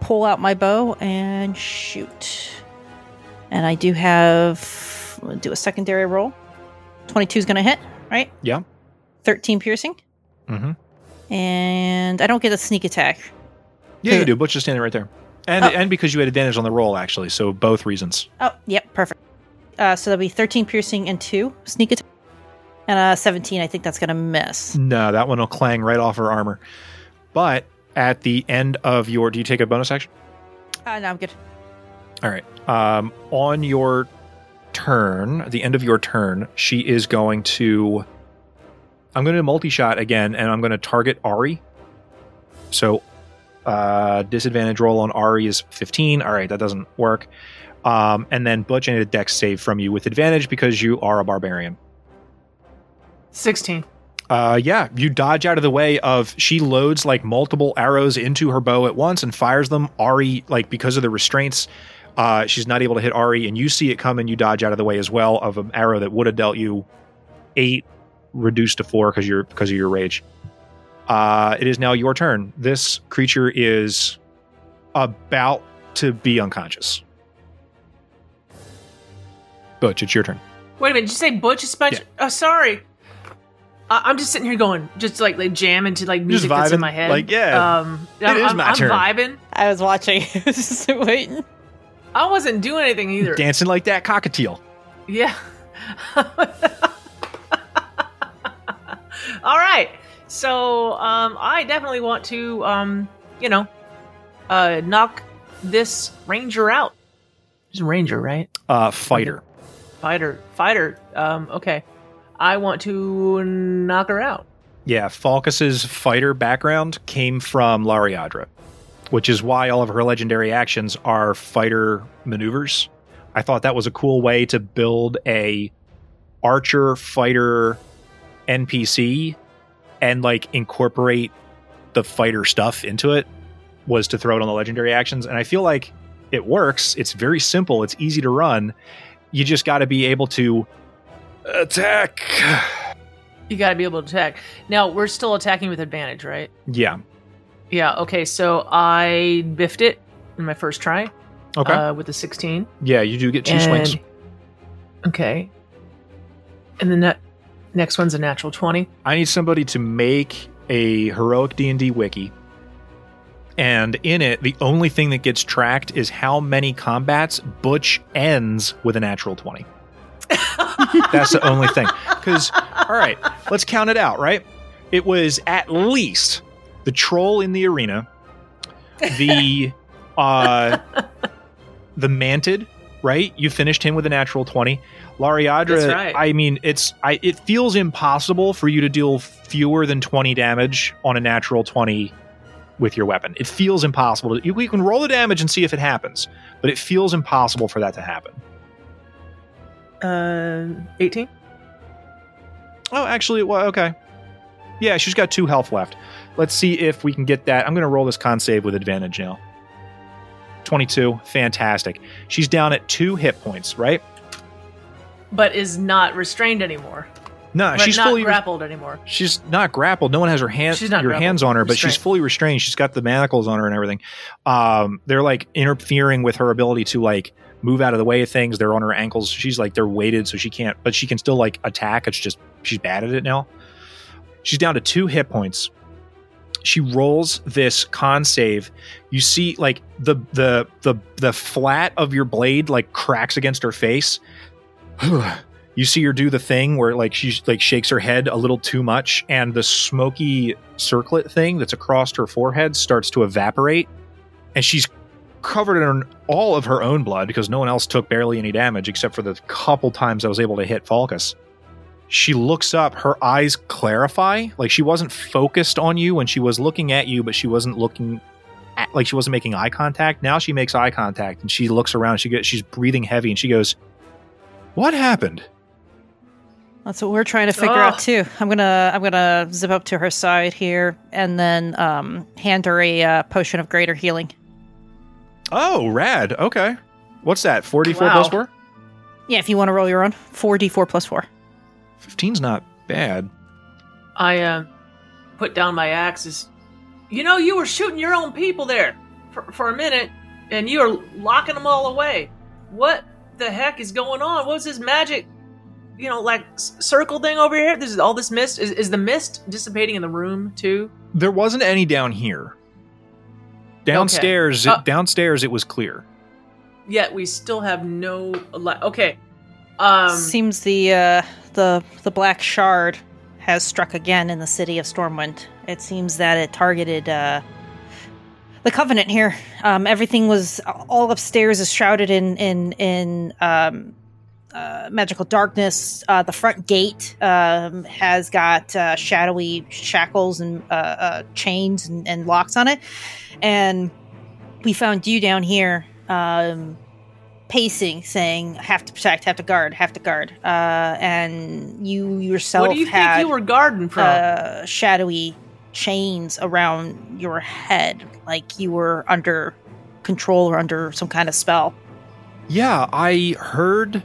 pull out my bow and shoot. And I do have. Do a secondary roll. 22 is going to hit, right? Yeah. 13 piercing. Mm-hmm. And I don't get a sneak attack. Yeah, you do. Butch is standing right there. And, Oh. and because you had advantage on the roll, actually. So both reasons. Oh, yep, perfect. Uh, so that'll be 13 piercing and 2 sneak attack. And uh, 17, I think that's going to miss. No, that one will clang right off her armor. But at the end of your. Do you take a bonus action? Uh, no, I'm good. All right. Um, on your turn, at the end of your turn, she is going to. I'm going to multi shot again, and I'm going to target Ari. So, uh, disadvantage roll on Ari is 15. All right, that doesn't work. Um, and then Butch, and a dex save from you with advantage because you are a barbarian. 16. Uh, yeah, you dodge out of the way of she loads like multiple arrows into her bow at once and fires them. Ari, like because of the restraints, Uh, she's not able to hit Ari, and you see it come and you dodge out of the way as well of an arrow that would have dealt you eight, reduced to four because you're because of your rage. Uh, it is now your turn. This creature is about to be unconscious. Butch, it's your turn. Wait a minute, did you say Butch is my? Yeah. Oh, sorry. I- I'm just sitting here going, just like like jamming to like music that's in vibing, my head. like, yeah, um, it I'm, is I'm, my I'm turn. vibing. I was watching. I was just waiting. I wasn't doing anything either. Dancing like that cockatiel. Yeah. All right. So um, I definitely want to, um, you know, uh, knock this ranger out. It's a ranger, right? Uh, fighter. Fighter, fighter. Um, okay. I want to knock her out. Yeah, Falkus's fighter background came from Lariadra, which is why all of her legendary actions are fighter maneuvers. I thought that was a cool way to build a archer fighter NPC and like incorporate the fighter stuff into it was to throw it on the legendary actions and I feel like it works. It's very simple, it's easy to run. You just got to be able to attack. You got to be able to attack. Now we're still attacking with advantage, right? Yeah. Yeah. Okay. So I biffed it in my first try. Okay. Uh, with the 16. yeah, you do get two And- swings. Okay. And then that next one's a natural 20. I need somebody to make a heroic D&D wiki. And in it, the only thing that gets tracked is how many combats Butch ends with a natural 20. That's the only thing. Cuz all right, let's count it out, right? It was at least the troll in the arena, the uh the manted, right? You finished him with a natural 20. Lariadra, right. I mean, it's I it feels impossible for you to deal fewer than 20 damage on a natural 20 with your weapon. It feels impossible. You, you can roll the damage and see if it happens, but it feels impossible for that to happen. Uh, 18? Oh, actually, well, okay. Yeah, she's got two health left. Let's see if we can get that. I'm going to roll this con save with advantage now. 22. Fantastic. She's down at two hit points, right? But is not restrained anymore. No, But she's not fully grappled anymore. she's not grappled. No one has her hands She's not your grappled. hands on her, but she's fully restrained. She's got the manacles on her and everything. Um, they're like interfering with her ability to like move out of the way of things. They're on her ankles. She's like they're weighted, so she can't. But she can still like attack. It's just she's bad at it now. She's down to two hit points. She rolls this con save. You see, like the the the the flat of your blade like cracks against her face. you see her do the thing where like she like shakes her head a little too much, and the smoky circlet thing that's across her forehead starts to evaporate, and she's covered in all of her own blood because no one else took barely any damage except for the couple times I was able to hit Falcus. She looks up her eyes clarify. Like she wasn't focused on you when she was looking at you but she wasn't looking at, like she wasn't making eye contact. Now she makes eye contact and she looks around she gets she's breathing heavy and she goes what happened That's what we're trying to figure Ugh. out too. I'm gonna I'm gonna zip up to her side here and then um, hand her a uh, potion of greater healing. oh rad okay what's that 44 Wow. plus 4 Yeah, if you want to roll your own, four d4 plus four. 15's not bad I uh, put down my axes. You know, you were shooting your own people there for, for a minute, and you were locking them all away. What the heck is going on? What's this magic, you know, like circle thing over here? This is all this mist. Is, is the mist dissipating in the room too? there wasn't any down here downstairs Uh, downstairs it was clear Yet we still have no. li- Okay. Um. Seems the uh, the the black shard has struck again in the city of Stormwind. It seems that it targeted uh, the Covenant here. Um, everything was all upstairs is shrouded in in in um, uh, magical darkness. Uh, the front gate um, has got uh, shadowy shackles and uh, uh, chains and, and locks on it, and we found you down here. Um, pacing, saying "have to protect, have to guard, have to guard," uh, and you yourself what do you had think you were guarding from? uh, shadowy chains around your head, like you were under control or under some kind of spell. Yeah, I heard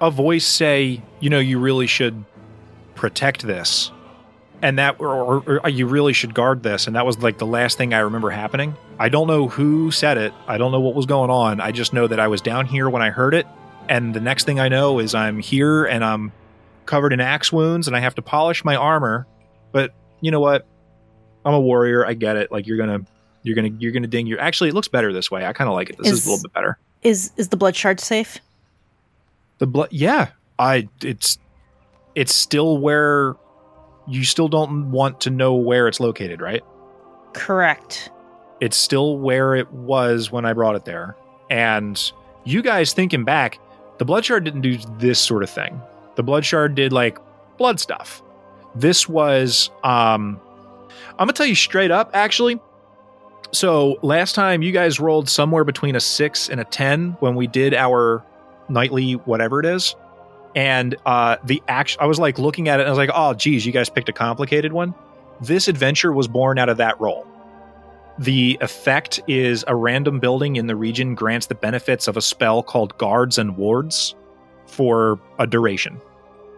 a voice say, you know, you really should protect this. And that, or, or, or uh, you really should guard this. And that was like the last thing I remember happening. I don't know who said it. I don't know what was going on. I just know that I was down here when I heard it. And the next thing I know is I'm here and I'm covered in axe wounds and I have to polish my armor. But you know what? I'm a warrior. I get it. Like you're gonna, you're gonna, you're gonna ding your. Actually, it looks better this way. I kind of like it. This is, Is- a little bit better. Is is the blood shard safe? The blood, yeah. I it's it's still where you still don't want to know where it's located, right? Correct. It's still where it was when I brought it there. And you guys thinking back, the blood shard didn't do this sort of thing. The blood shard did like blood stuff. This was um I'm gonna tell you straight up, actually. So last time you guys rolled somewhere between a six and a ten when we did our nightly whatever it is. And uh the action I was like looking at it and I was like, oh geez, you guys picked a complicated one. This adventure was born out of that roll. The effect is a random building in the region grants the benefits of a spell called Guards and Wards for a duration.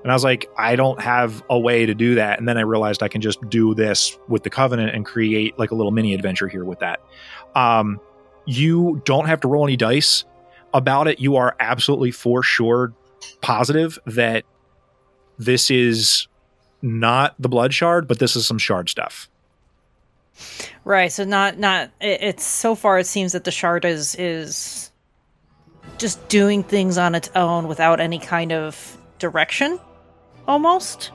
And I was like, I don't have a way to do that. And then I realized I can just do this with the Covenant and create like a little mini adventure here with that. Um, you don't have to roll any dice about it. You are absolutely for sure positive that this is not the blood shard, but this is some shard stuff. Right. So not not it, it's so far it seems that the shard is is just doing things on its own without any kind of direction almost.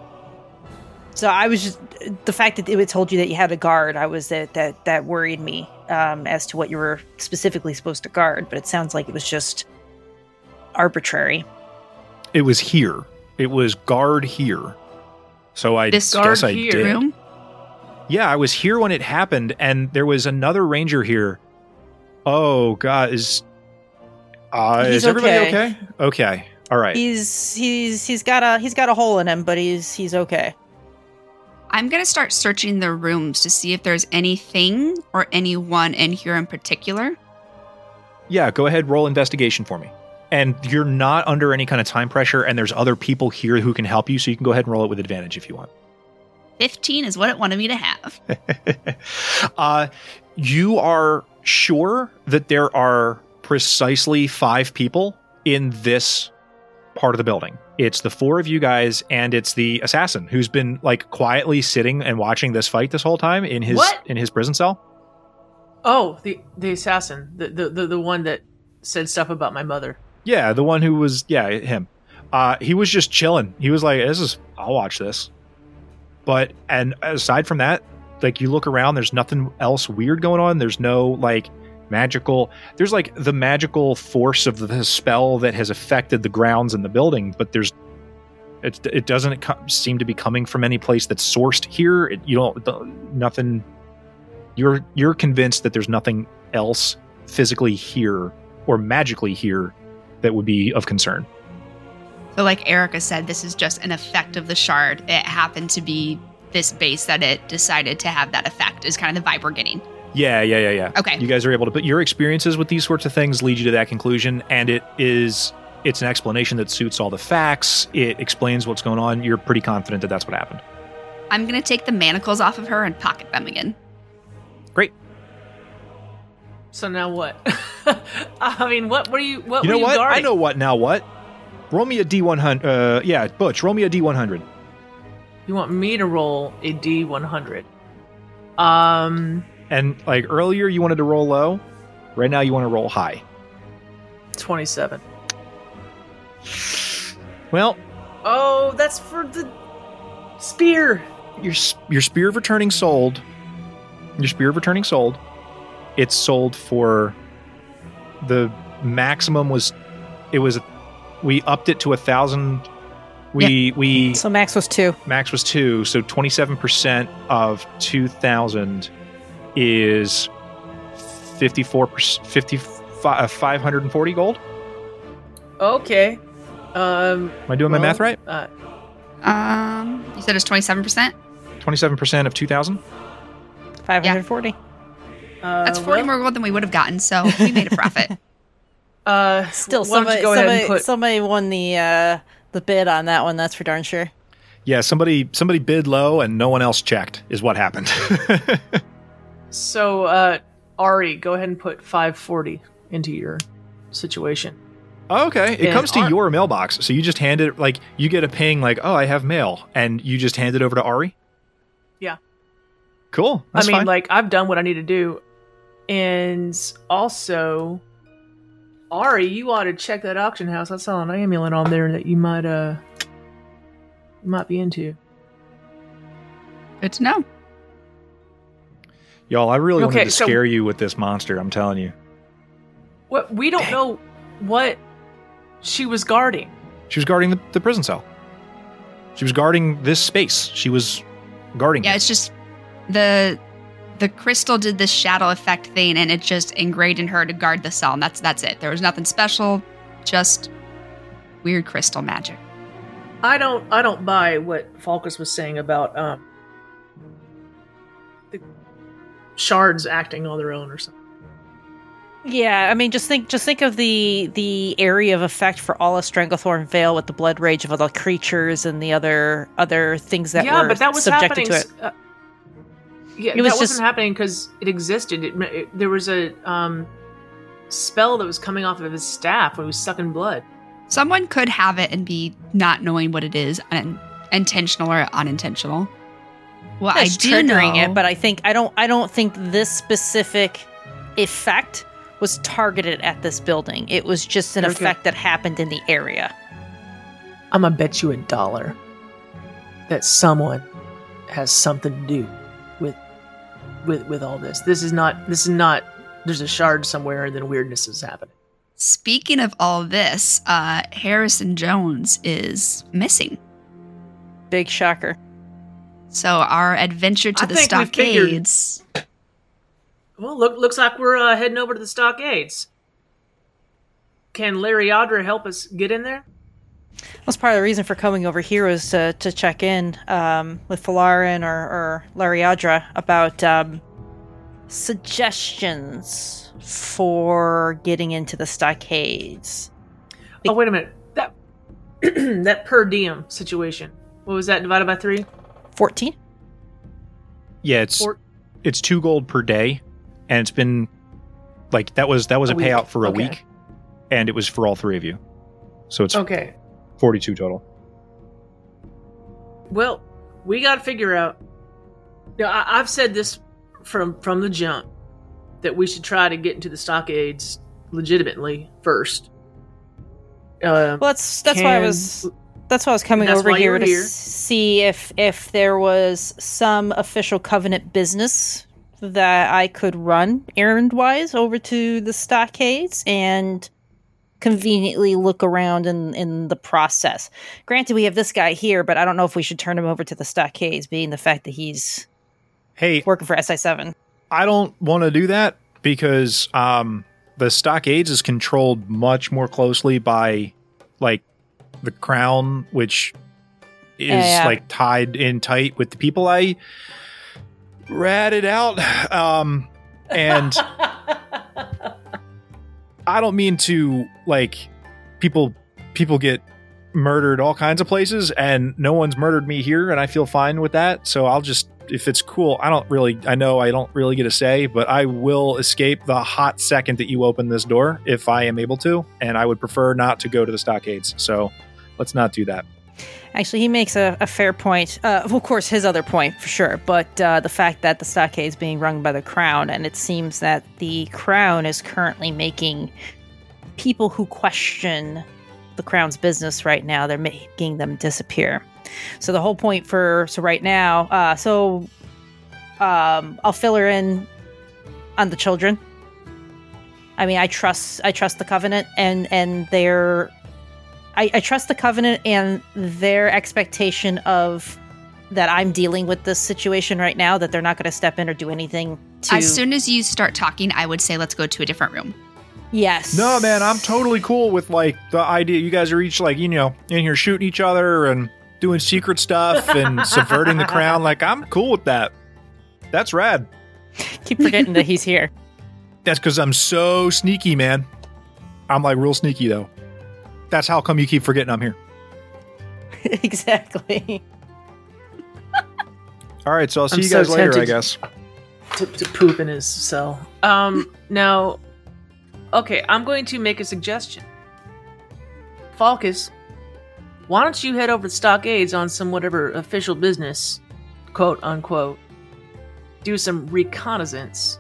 So I was just the fact that it told you that you had a guard, I was that that that worried me um, as to what you were specifically supposed to guard, but it sounds like it was just arbitrary. It was here. It was guard here. So I This Guard guess I here. did. Room? Yeah, I was here when it happened, and there was another ranger here. Oh God, is uh, is everybody okay. okay? Okay, all right. He's he's he's got a he's got a hole in him, but he's he's okay. I'm going to start searching the rooms to see if there's anything or anyone in here in particular. Yeah, go ahead, roll investigation for me. And you're not under any kind of time pressure, and there's other people here who can help you, so you can go ahead and roll it with advantage if you want. 15 is what it wanted me to have. uh, you are sure that there are precisely five people in this part of the building. It's the four of you guys, and it's the assassin who's been like quietly sitting and watching this fight this whole time in his What? in his prison cell. Oh, the the assassin, the, the the the one that said stuff about my mother. Yeah, the one who was yeah him. Uh, he was just chilling. He was like, "This is I'll watch this." But and aside from that, like you look around, there's nothing else weird going on. There's no like magical. There's like the magical force of the spell that has affected the grounds and the building, but there's it. It doesn't seem to be coming from any place that's sourced here. It, you don't nothing. You're you're convinced that there's nothing else physically here or magically here that would be of concern. So, like Erica said, this is just an effect of the shard. It happened to be this base that it decided to have that effect, is kind of the vibe we're getting. Yeah, yeah, yeah, yeah. Okay. You guys are able to put your experiences with these sorts of things lead you to that conclusion, and it is it's an explanation that suits all the facts. It explains what's going on. You're pretty confident that that's what happened. I'm going to take the manacles off of her and pocket them again. Great. So now what? I mean, what were you? What you know were you what? guarding? I know what now. What? Roll me a D100. Uh, yeah, Butch. Roll me a D100. You want me to roll a D one hundred? Um, And like earlier, you wanted to roll low. Right now, you want to roll high. twenty seven. Well, Oh, that's for the spear. your your spear of returning sold. Your spear of returning sold. It's sold for the maximum was it was we upped it to a thousand. We we So Max was two. max was two, so twenty seven percent of two thousand is fifty four percent fifty five hundred and forty gold. Okay. Um, Am I doing my math right? Uh, Um, you said it's 27%? Twenty seven percent of two thousand. Five hundred forty. uh, That's 40 well, more gold than we would have gotten, so we made a profit. Uh, Still, why don't you somebody, somebody, put. somebody won the uh, the bid on that one. That's for darn sure. Yeah, somebody somebody bid low and no one else checked is what happened. So, uh, Ari, go ahead and put 540 into your situation. okay, it And comes to Ar- your mailbox, so you just hand it like you get a ping like, "Oh, I have mail," and you just hand it over to Ari. Yeah. Cool. That's I mean, fine. like I've done what I need to do, and also, Ari, you ought to check that auction house. I saw an amulet on there that you might uh you might be into. Good to know. Y'all, I really Okay, wanted to so- scare you with this monster. I'm telling you. What we don't know what she was guarding. She was guarding the, the prison cell. She was guarding this space. She was guarding. Yeah, it. it's just the the crystal did this shadow effect thing, and it just ingrained in her to guard the cell, and that's that's it. There was nothing special, just weird crystal magic. I don't I don't buy what Falkus was saying about um shards acting on their own or something. Yeah, I mean, just think, just think of the the area of effect for all of Stranglethorn Vale with the blood rage of all the creatures and the other other things that yeah, were but that was subjected happening. to it. Uh, yeah, It was that just- wasn't happening because it existed. It, it, there was a um, spell that was coming off of his staff when he was sucking blood. Someone could have it and be not knowing what it is, un- intentional or unintentional. Well, I That's do triggering know it, but I think I don't I don't think this specific effect was targeted at this building. It was just an Okay. effect that happened in the area. I'm gonna bet you a dollar that someone has something to do with with with all this. This is not. This is not. There's a shard somewhere, and then weirdness is happening. Speaking of all this, uh, Harrison Jones is missing. Big shocker. So our adventure to I the think we figured- stockades. Well, look, looks like we're uh, heading over to the stockades. Can Lariadra help us get in there? That's part of the reason for coming over here was to, to check in um, with Falarin or, or Lariadra about um, suggestions for getting into the stockades. Oh, wait a minute. That that per diem situation. What was that divided by three? 14? yeah, it's Four- it's two gold per day, and it's been like that was that was a, A payout for a Okay. week, and it was for all three of you, so it's Okay. 42 total. Well, we got to figure out. Now, I, I've said this from from the jump that we should try to get into the stockades legitimately first. Uh, Well, that's that's why I was that's why I was coming over here to here. see if if there was some official covenant business that I could run errand wise over to the stockades and conveniently look around in in the process. Granted, we have this guy here, but I don't know if we should turn him over to the stockades, being the fact that he's Hey, working for SI seven. I don't want to do that because um, the stockades is controlled much more closely by like the crown, which is Yeah. like tied in tight with the people I ratted out. Um, and I don't mean to like people people get murdered all kinds of places and no one's murdered me here and I feel fine with that. So I'll just if it's cool, I don't really I know I don't really get a say, but I will escape the hot second that you open this door if I am able to, and I would prefer not to go to the stockades. So let's not do that. Actually, he makes a, a fair point. Uh, of course, his other point for sure, but uh, the fact that the stockade is being rung by the crown, and it seems that the crown is currently making people who question the crown's business right now, they're making them disappear. So the whole point for so right now, uh, so um, I'll fill her in on the children. I mean, I trust I trust the covenant and and their I, I trust the covenant and their expectation of that I'm dealing with this situation right now, that they're not going to step in or do anything to. As soon as you start talking, I would say let's go to a different room. yes. No, man, I'm totally cool with like the idea you guys are each like, you know, in here shooting each other and doing secret stuff and subverting the crown. Like, I'm cool with that. That's rad. Keep forgetting that he's here. That's because I'm so sneaky, man. I'm like real sneaky though. That's how come you keep forgetting I'm here. exactly. All right, so I'll see I'm you so guys later, I guess. to, to poop in his cell. Um, now, okay, I'm going to make a suggestion. Falcus, why don't you head over to Stockades on some whatever official business, quote unquote, do some reconnaissance.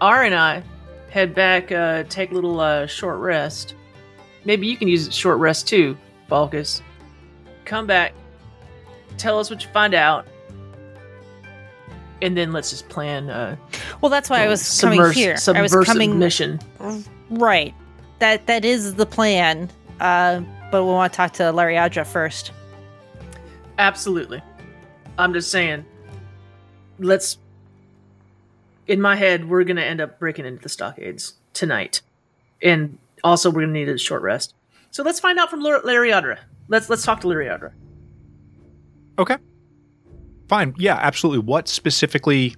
R and I head back, uh, take a little uh, short rest. Maybe you can use a short rest too, Falcus. Come back, tell us what you find out, and then let's just plan. Uh, Well, that's why I was submers- coming here. I was coming mission. right. That that is the plan. Uh, but we want to talk to Lariadra first. Absolutely. I'm just saying. Let's. In my head, we're gonna end up breaking into the stockades tonight, and also we're gonna need a short rest. So let's find out from Lar- Lariadra. Let's let's talk to Lariadra. Okay. Fine. Yeah, absolutely. What specifically?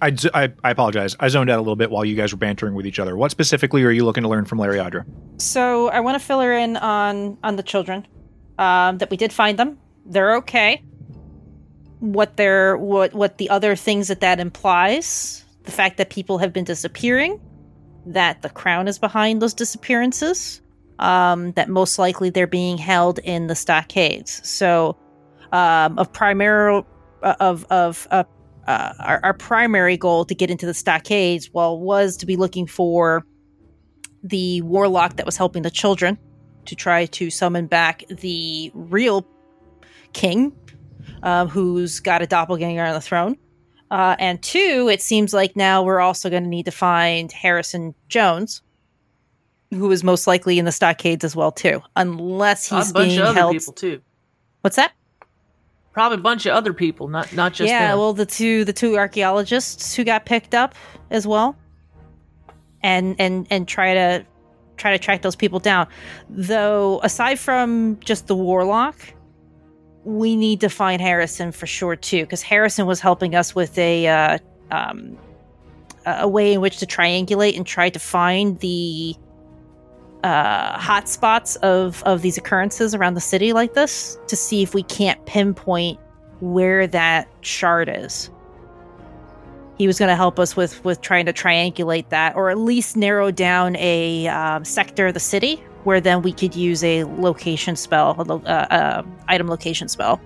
I I apologize. I zoned out a little bit while you guys were bantering with each other. What specifically are you looking to learn from Lariadra? So I want to fill her in on on the children. Um, that we did find them. They're okay. What they're what what the other things that that implies? The fact that people have been disappearing, that the crown is behind those disappearances, um, that most likely they're being held in the stockades. So, um, of primary of of uh, uh, our, our primary goal to get into the stockades, well, was to be looking for the warlock that was helping the children to try to summon back the real king, um, who's got a doppelganger on the throne. Uh, and two, it seems like now we're also going to need to find Harrison Jones, who is most likely in the stockades as well too, unless he's being held. people too. What's that? Probably a bunch of other people, not not just yeah, them. well, the two the two archaeologists who got picked up as well, and and and try to try to track those people down. Though, aside from just the warlock, we need to find Harrison for sure too, because Harrison was helping us with a uh, um, a way in which to triangulate and try to find the uh, hot spots of of these occurrences around the city like this to see if we can't pinpoint where that shard is. He was going to help us with with trying to triangulate that, or at least narrow down a um, sector of the city where then we could use a location spell, a lo- uh, uh, item location spell.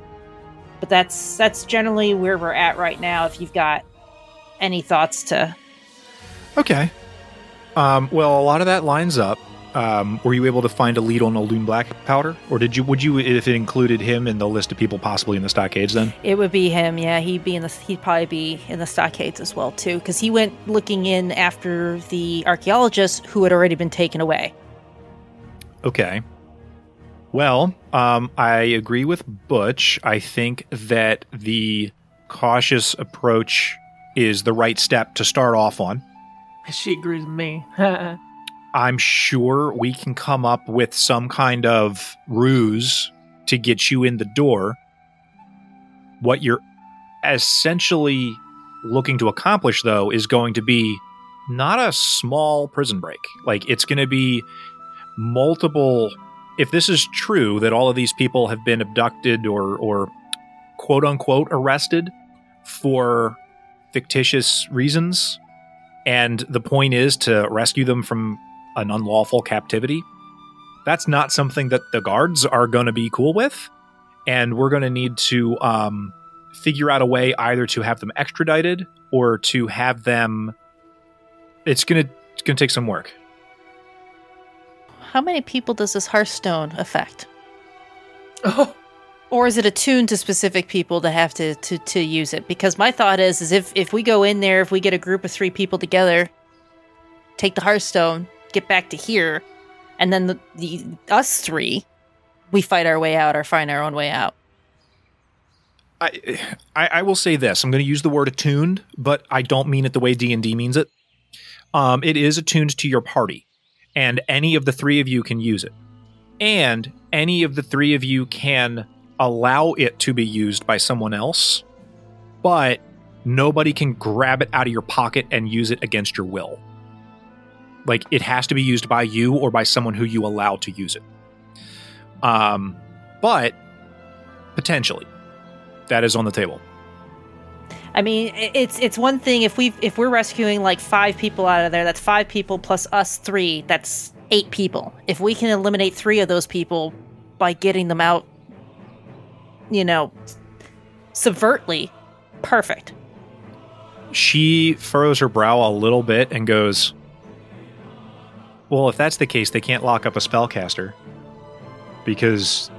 But that's that's generally where we're at right now. If you've got any thoughts to Okay. Um, well, a lot of that lines up. Um, were you able to find a lead on Oldun Black Powder, or did you? Would you, if it included him in the list of people possibly in the stockades? Then It would be him, yeah. He'd be in the. He'd probably be in the stockades as well too, because he went looking in after the archaeologists who had already been taken away. Okay. Well, um, I agree with Butch. I think that the cautious approach is the right step to start off on. she agrees with me. I'm sure we can come up with some kind of ruse to get you in the door. What you're essentially looking to accomplish, though, is going to be not a small prison break. Like, it's going to be multiple. If this is true that all of these people have been abducted or, or quote unquote arrested for fictitious reasons, and the point is to rescue them from an unlawful captivity, that's not something that the guards are going to be cool with. And we're going to need to um, figure out a way either to have them extradited or to have them. It's going to it's going to take some work. How many people does this Hearthstone affect? oh, Or is it attuned to specific people to have to, to, to use it? Because my thought is, is if, if we go in there, if we get a group of three people together, take the Hearthstone, get back to here, and then the, the us three, we fight our way out or find our own way out. I, I I will say this. I'm going to use the word attuned, but I don't mean it the way D and D means it. Um, it is attuned to your party, and any of the three of you can use it, and any of the three of you can allow it to be used by someone else, but nobody can grab it out of your pocket and use it against your will. Like it has to be used by you or by someone who you allow to use it. Um, but potentially, that is on the table. I mean, it's it's one thing if we if we're rescuing like five people out of there, that's five people plus us three, that's eight people. If we can eliminate three of those people by getting them out, you know, subvertly, perfect. She furrows her brow a little bit and goes, Well, if that's the case, they can't lock up a spellcaster. Because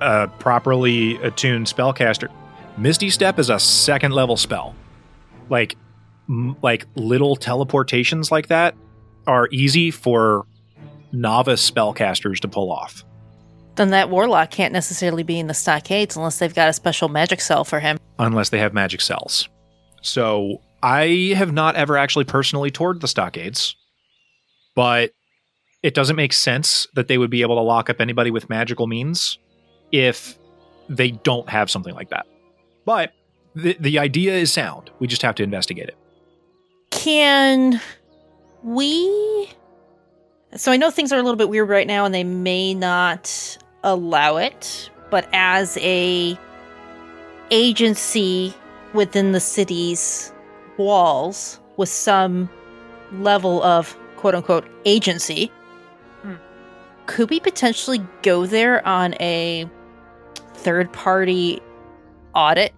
a properly attuned spellcaster. Misty Step is a second level spell. Like, m- like little teleportations like that are easy for novice spellcasters to pull off. Then that warlock can't necessarily be in the stockades unless they've got a special magic cell for him. unless they have magic cells. So I have not ever actually personally toured the stockades, but it doesn't make sense that they would be able to lock up anybody with magical means if they don't have something like that. But the the idea is sound. We just have to investigate it. Can we? So I know things are a little bit weird right now, and they may not allow it. But as a agency within the city's walls, with some level of quote unquote agency, Hmm. could we potentially go there on a third party audit?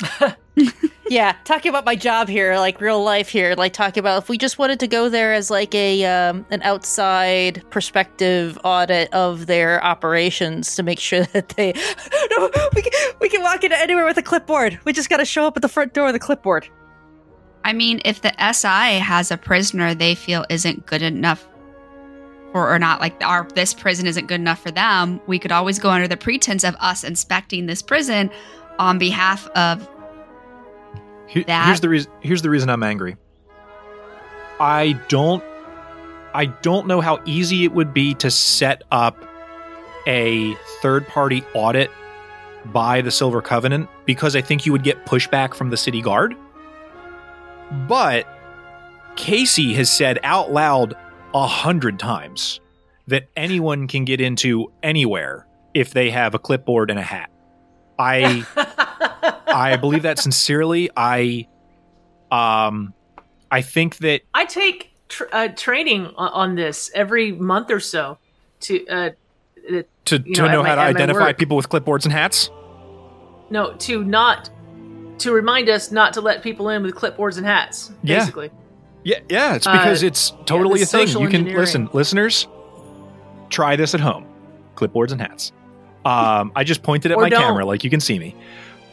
yeah, talking about my job here, like real life here, like talking about if we just wanted to go there as like a um, an outside perspective audit of their operations to make sure that they no, we can, we can walk into anywhere with a clipboard. We just got to show up at the front door with a clipboard. I mean, if the SI has a prisoner they feel isn't good enough or, or not like our this prison isn't good enough for them, we could always go under the pretense of us inspecting this prison on behalf of Here- That- here's the reason. Here's the reason I'm angry. I don't. I don't know how easy it would be to set up a third party audit by the Silver Covenant because I think you would get pushback from the city guard. But Casey has said out loud a hundred times that anyone can get into anywhere if they have a clipboard and a hat. I I believe that sincerely. I um I think that I take tr- uh, training on, on this every month or so to uh, uh, to, to know, know, at my- how to identify people with clipboards and hats. no to not to remind us not to let people in with clipboards and hats. Yeah. Basically, Yeah, yeah, it's Uh, because it's totally the a thing. You can listen, listeners. Try this at home. Clipboards and hats. Um, I just pointed at Or my don't. camera, like you can see me.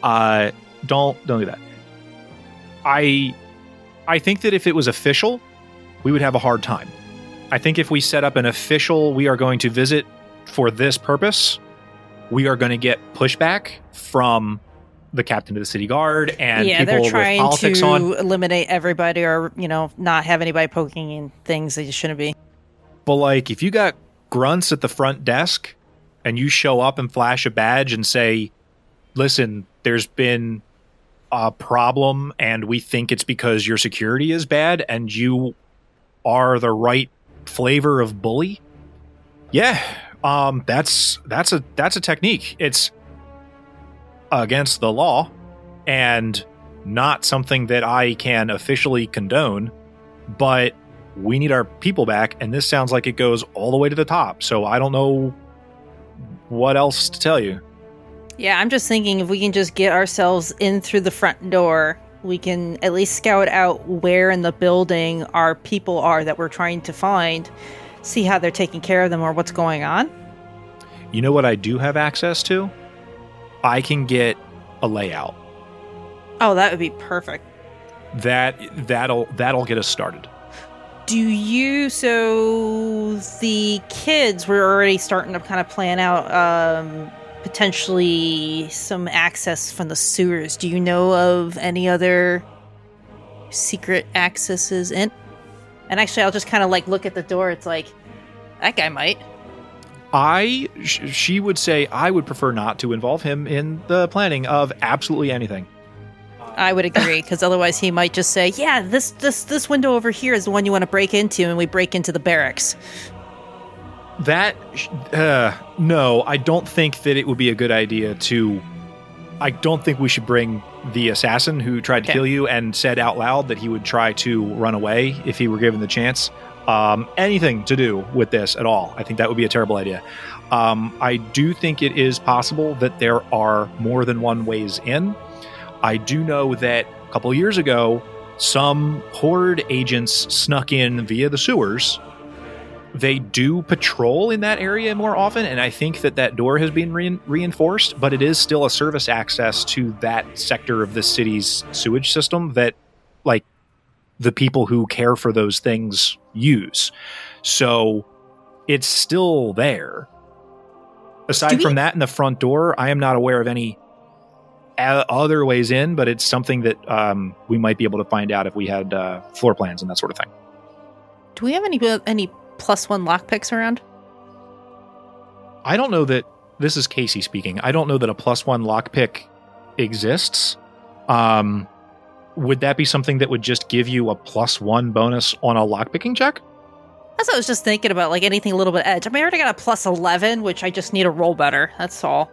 Uh, don't don't do that. I I think that if it was official, we would have a hard time. I think if we set up an official, we are going to visit for this purpose, we are going to get pushback from the captain of the city guard and yeah, people they're with trying politics to on. eliminate everybody, or you know, not have anybody poking in things they shouldn't be. But like, if you got grunts at the front desk and you show up and flash a badge and say, "Listen, there's been a problem, and we think it's because your security is bad, and you are the right flavor of bully," yeah, um, that's that's a that's a technique. It's against the law and not something that I can officially condone, but we need our people back and this sounds like it goes all the way to the top so i don't know what else to tell you Yeah, I'm just thinking if we can just get ourselves in through the front door, we can at least scout out where in the building our people are that we're trying to find, see how they're taking care of them or what's going on. you know what i do have access to i can get a layout Oh, that would be perfect. that that'll that'll get us started Do you so the kids were already starting to kind of plan out um potentially some access from the sewers. Do you know of any other secret accesses in? And actually I'll just kind of like look at the door. It's like that guy might. i sh- she would say i would prefer not to involve him in the planning of absolutely anything I would agree because otherwise he might just say, "Yeah, this this this window over here is the one you want to break into," and we break into the barracks. That, uh, no, I don't think that it would be a good idea to. I don't think we should bring the assassin who tried to Okay. kill you and said out loud that he would try to run away if he were given the chance. Um, anything to do with this at all. I think that would be a terrible idea. Um, I do think it is possible that there are more than one ways in. I do know that a couple years ago, some Horde agents snuck in via the sewers. They do patrol in that area more often and i think that that door has been rein reinforced but it is still a service access to that sector of the city's sewage system that like the people who care for those things use. So it's still there. Aside we- from that in the front door i am not aware of any other ways in but it's something that um, we might be able to find out if we had uh, floor plans and that sort of thing Do we have any any plus one lockpicks around? I don't know that this is Casey speaking. I don't know that a plus one lockpick exists. Um, would that be something that would just give you a plus one bonus on a lockpicking check? That's what I was just thinking about, like anything a little bit edge. I mean, I already got a plus eleven, which I just need to roll better. That's all.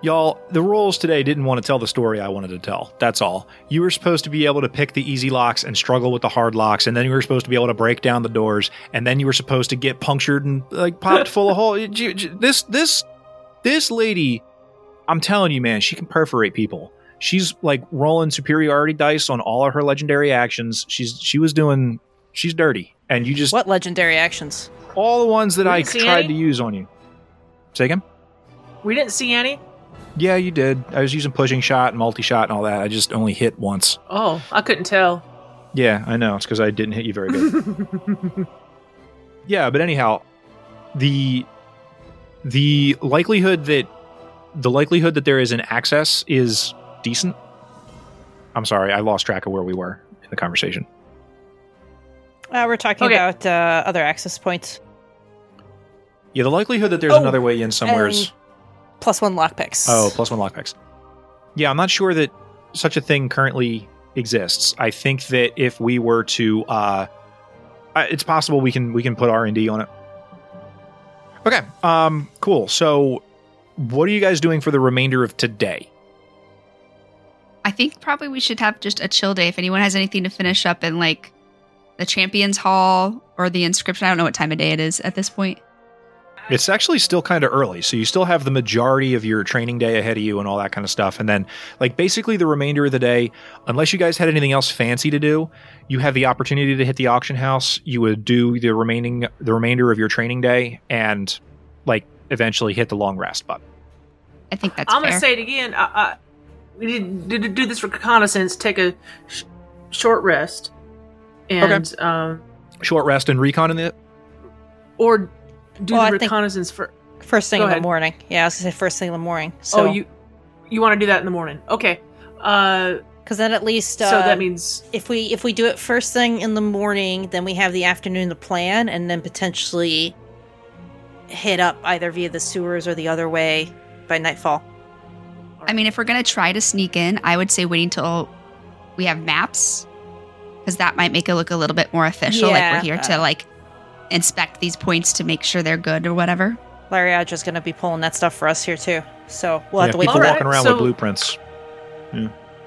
Y'all, the rolls today didn't want to tell the story I wanted to tell. That's all. You were supposed to be able to pick the easy locks and struggle with the hard locks, and then you were supposed to be able to break down the doors, and then you were supposed to get punctured and like popped full of holes. This this this lady, I'm telling you, man, she can perforate people. She's like rolling superiority dice on all of her legendary actions. She's she was doing she's dirty, and you just What legendary actions? all the ones that I tried any? to use on you. Say again. We didn't see any. Yeah, you did. I was using pushing shot and multi shot and all that. I just only hit once. Oh, I couldn't tell. Yeah, I know. It's because I didn't hit you very good. yeah, but anyhow, the the likelihood that the likelihood that there is an access is decent. I'm sorry, I lost track of where we were in the conversation. Uh, we're talking Okay. about uh, other access points. Yeah, the likelihood that there's Oh, another way in somewhere is and- Plus one lockpicks. Oh, plus one lockpicks. Yeah, I'm not sure that such a thing currently exists. I think that if we were to, uh, uh, it's possible we can we can put R and D on it. Okay, um, cool. So, what are you guys doing for the remainder of today? I think probably we should have just a chill day. If anyone has anything to finish up in like the Champions Hall or the inscription, I don't know what time of day it is at this point. It's actually still kind of early, so you still have the majority of your training day ahead of you and all that kind of stuff. And then, like, basically the remainder of the day, unless you guys had anything else fancy to do, you have the opportunity to hit the auction house. You would do the remaining the remainder of your training day, and like eventually hit the long rest button. I think that's I'm gonna say it again. I, I, we did, did do this reconnaissance. Take a sh- short rest, and um, Short rest and recon in the or do Well, the I think- reconnaissance for. First thing Go in ahead. the morning. Yeah, I was gonna say first thing in the morning. So, oh, you you want to do that in the morning? Okay. Uh, because then at least uh, so that means if we if we do it first thing in the morning, then we have the afternoon to plan, and then potentially hit up either via the sewers or the other way by nightfall. I mean, if we're gonna try to sneak in, I would say waiting till we have maps, because that might make it look a little bit more official. like we're here to like inspect these points to make sure they're good or whatever. Lariadra's gonna be pulling that stuff for us here too. So we'll have to wait people for Alright, walking around so- with blueprints.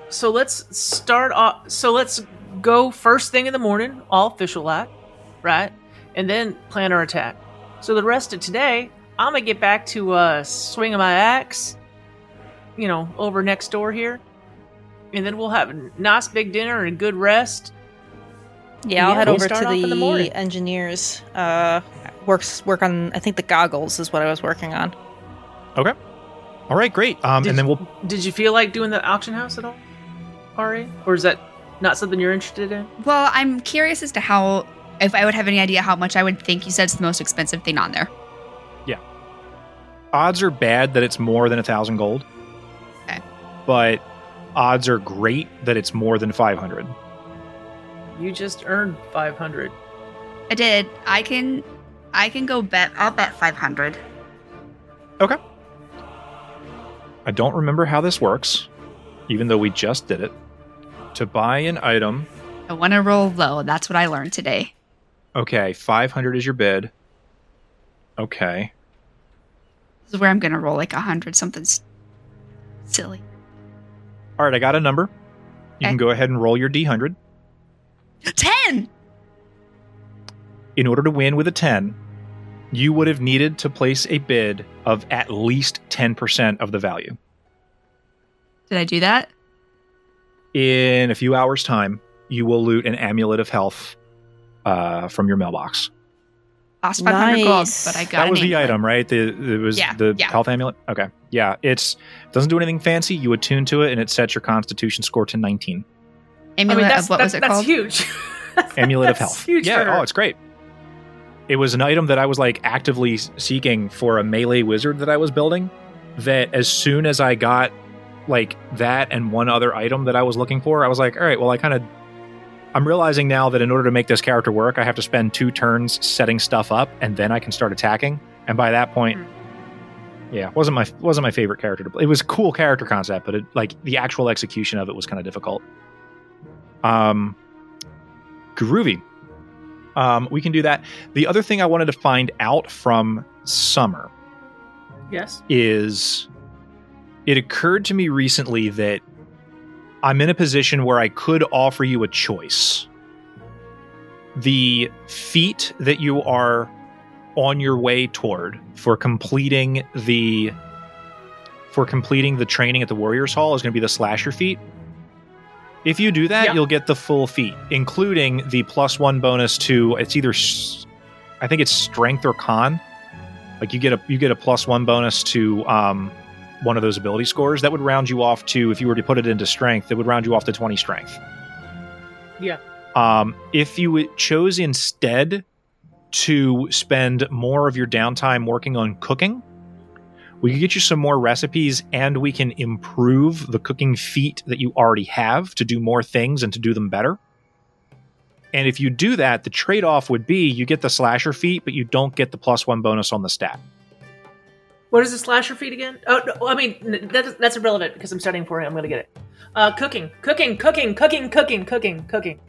so. Let's start off. So let's go first thing in the morning, all official at, right, and then plan our attack. So the rest of today, I'm gonna get back to uh, swinging my axe, you know, over next door here, and then we'll have a nice big dinner and a good rest. Yeah, I'll Yeah, head we'll over to the the, engineers. Uh, works work on. I think the goggles is what I was working on. Okay. All right, great. Um, Did- and then we'll Did you feel like doing the auction house at all, Ari, or is that not something you're interested in? Well, I'm curious as to how, if I would have any idea how much I would think you said it's the most expensive thing on there. Yeah. Odds are bad that it's more than a thousand gold. Okay. But odds are great that it's more than 500. You just earned 500. I did. I can, I can go bet. I'll bet 500. Okay. I don't remember how this works. even though we just did it, to buy an item. I want to roll low. That's what I learned today. Okay, 500 is your bid. Okay. This is where I'm going to roll like a hundred something s- silly. All right, I got a number. You can go ahead and roll your D100. Ten. In order to win with a 10, you would have needed to place a bid of at least 10% of the value. Did I do that? In a few hours' time, you will loot an amulet of health uh, from your mailbox. Lost 500 gold, Nice. but I got that was the amulet. item, right? The it was Yeah, the yeah. health amulet. Okay, yeah, it's doesn't do anything fancy. You attune to it, and it sets your Constitution score to 19. Amulet that's, of what that's, was it that's called? huge. Amulet of health. huge yeah, oh, it's great. It was an item that I was like actively seeking for a melee wizard that I was building. That as soon as I got like that and one other item that I was looking for, I was like, all right, well, I kind of. I'm realizing now that in order to make this character work, I have to spend two turns setting stuff up, and then I can start attacking. And by that point, hmm. yeah, wasn't my wasn't my favorite character to play. It was a cool character concept, but it, like the actual execution of it was kind of difficult. Um, groovy. Um, we can do that. The other thing I wanted to find out from Summer yes. is it occurred to me recently that I'm in a position where I could offer you a choice. The feat that you are on your way toward for completing the for completing the training at the Warriors Hall is going to be the slasher feat. If you do that, you'll get the full feat, including the plus one bonus to it's either I think it's strength or con. Like you get a you get a plus one bonus to um, one of those ability scores that would round you off to if you were to put it into strength, it would round you off to twenty strength. Yeah. Um, if you chose instead to spend more of your downtime working on cooking, we can get you some more recipes and we can improve the cooking feat that you already have to do more things and to do them better. And if you do that, the trade off would be you get the slasher feat, but you don't get the plus one bonus on the stat. What is the slasher feat again? Oh, no, I mean that's that's irrelevant because I'm studying for it. I'm gonna get it. Uh, cooking, cooking, cooking, cooking, cooking, cooking, cooking.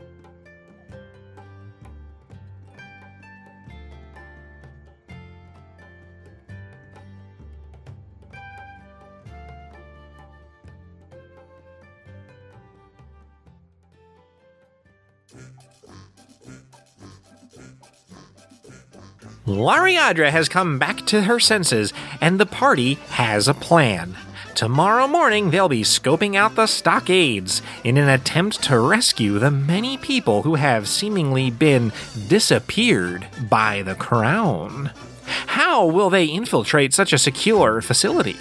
Lariadra has come back to her senses, and the party has a plan. Tomorrow morning, they'll be scoping out the stockades in an attempt to rescue the many people who have seemingly been disappeared by the crown. How will they infiltrate such a secure facility?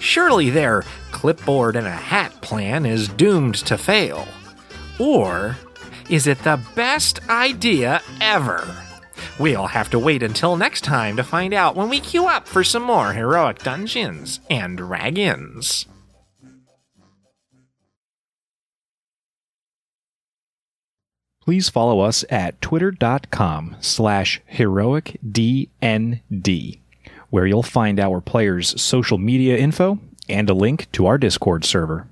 Surely their clipboard and a hat plan is doomed to fail. Or is it the best idea ever? We'll have to wait until next time to find out when we queue up for some more heroic dungeons and dragons. please follow us at twitter.com slash heroicdnd, where you'll find our players' social media info and a link to our Discord server.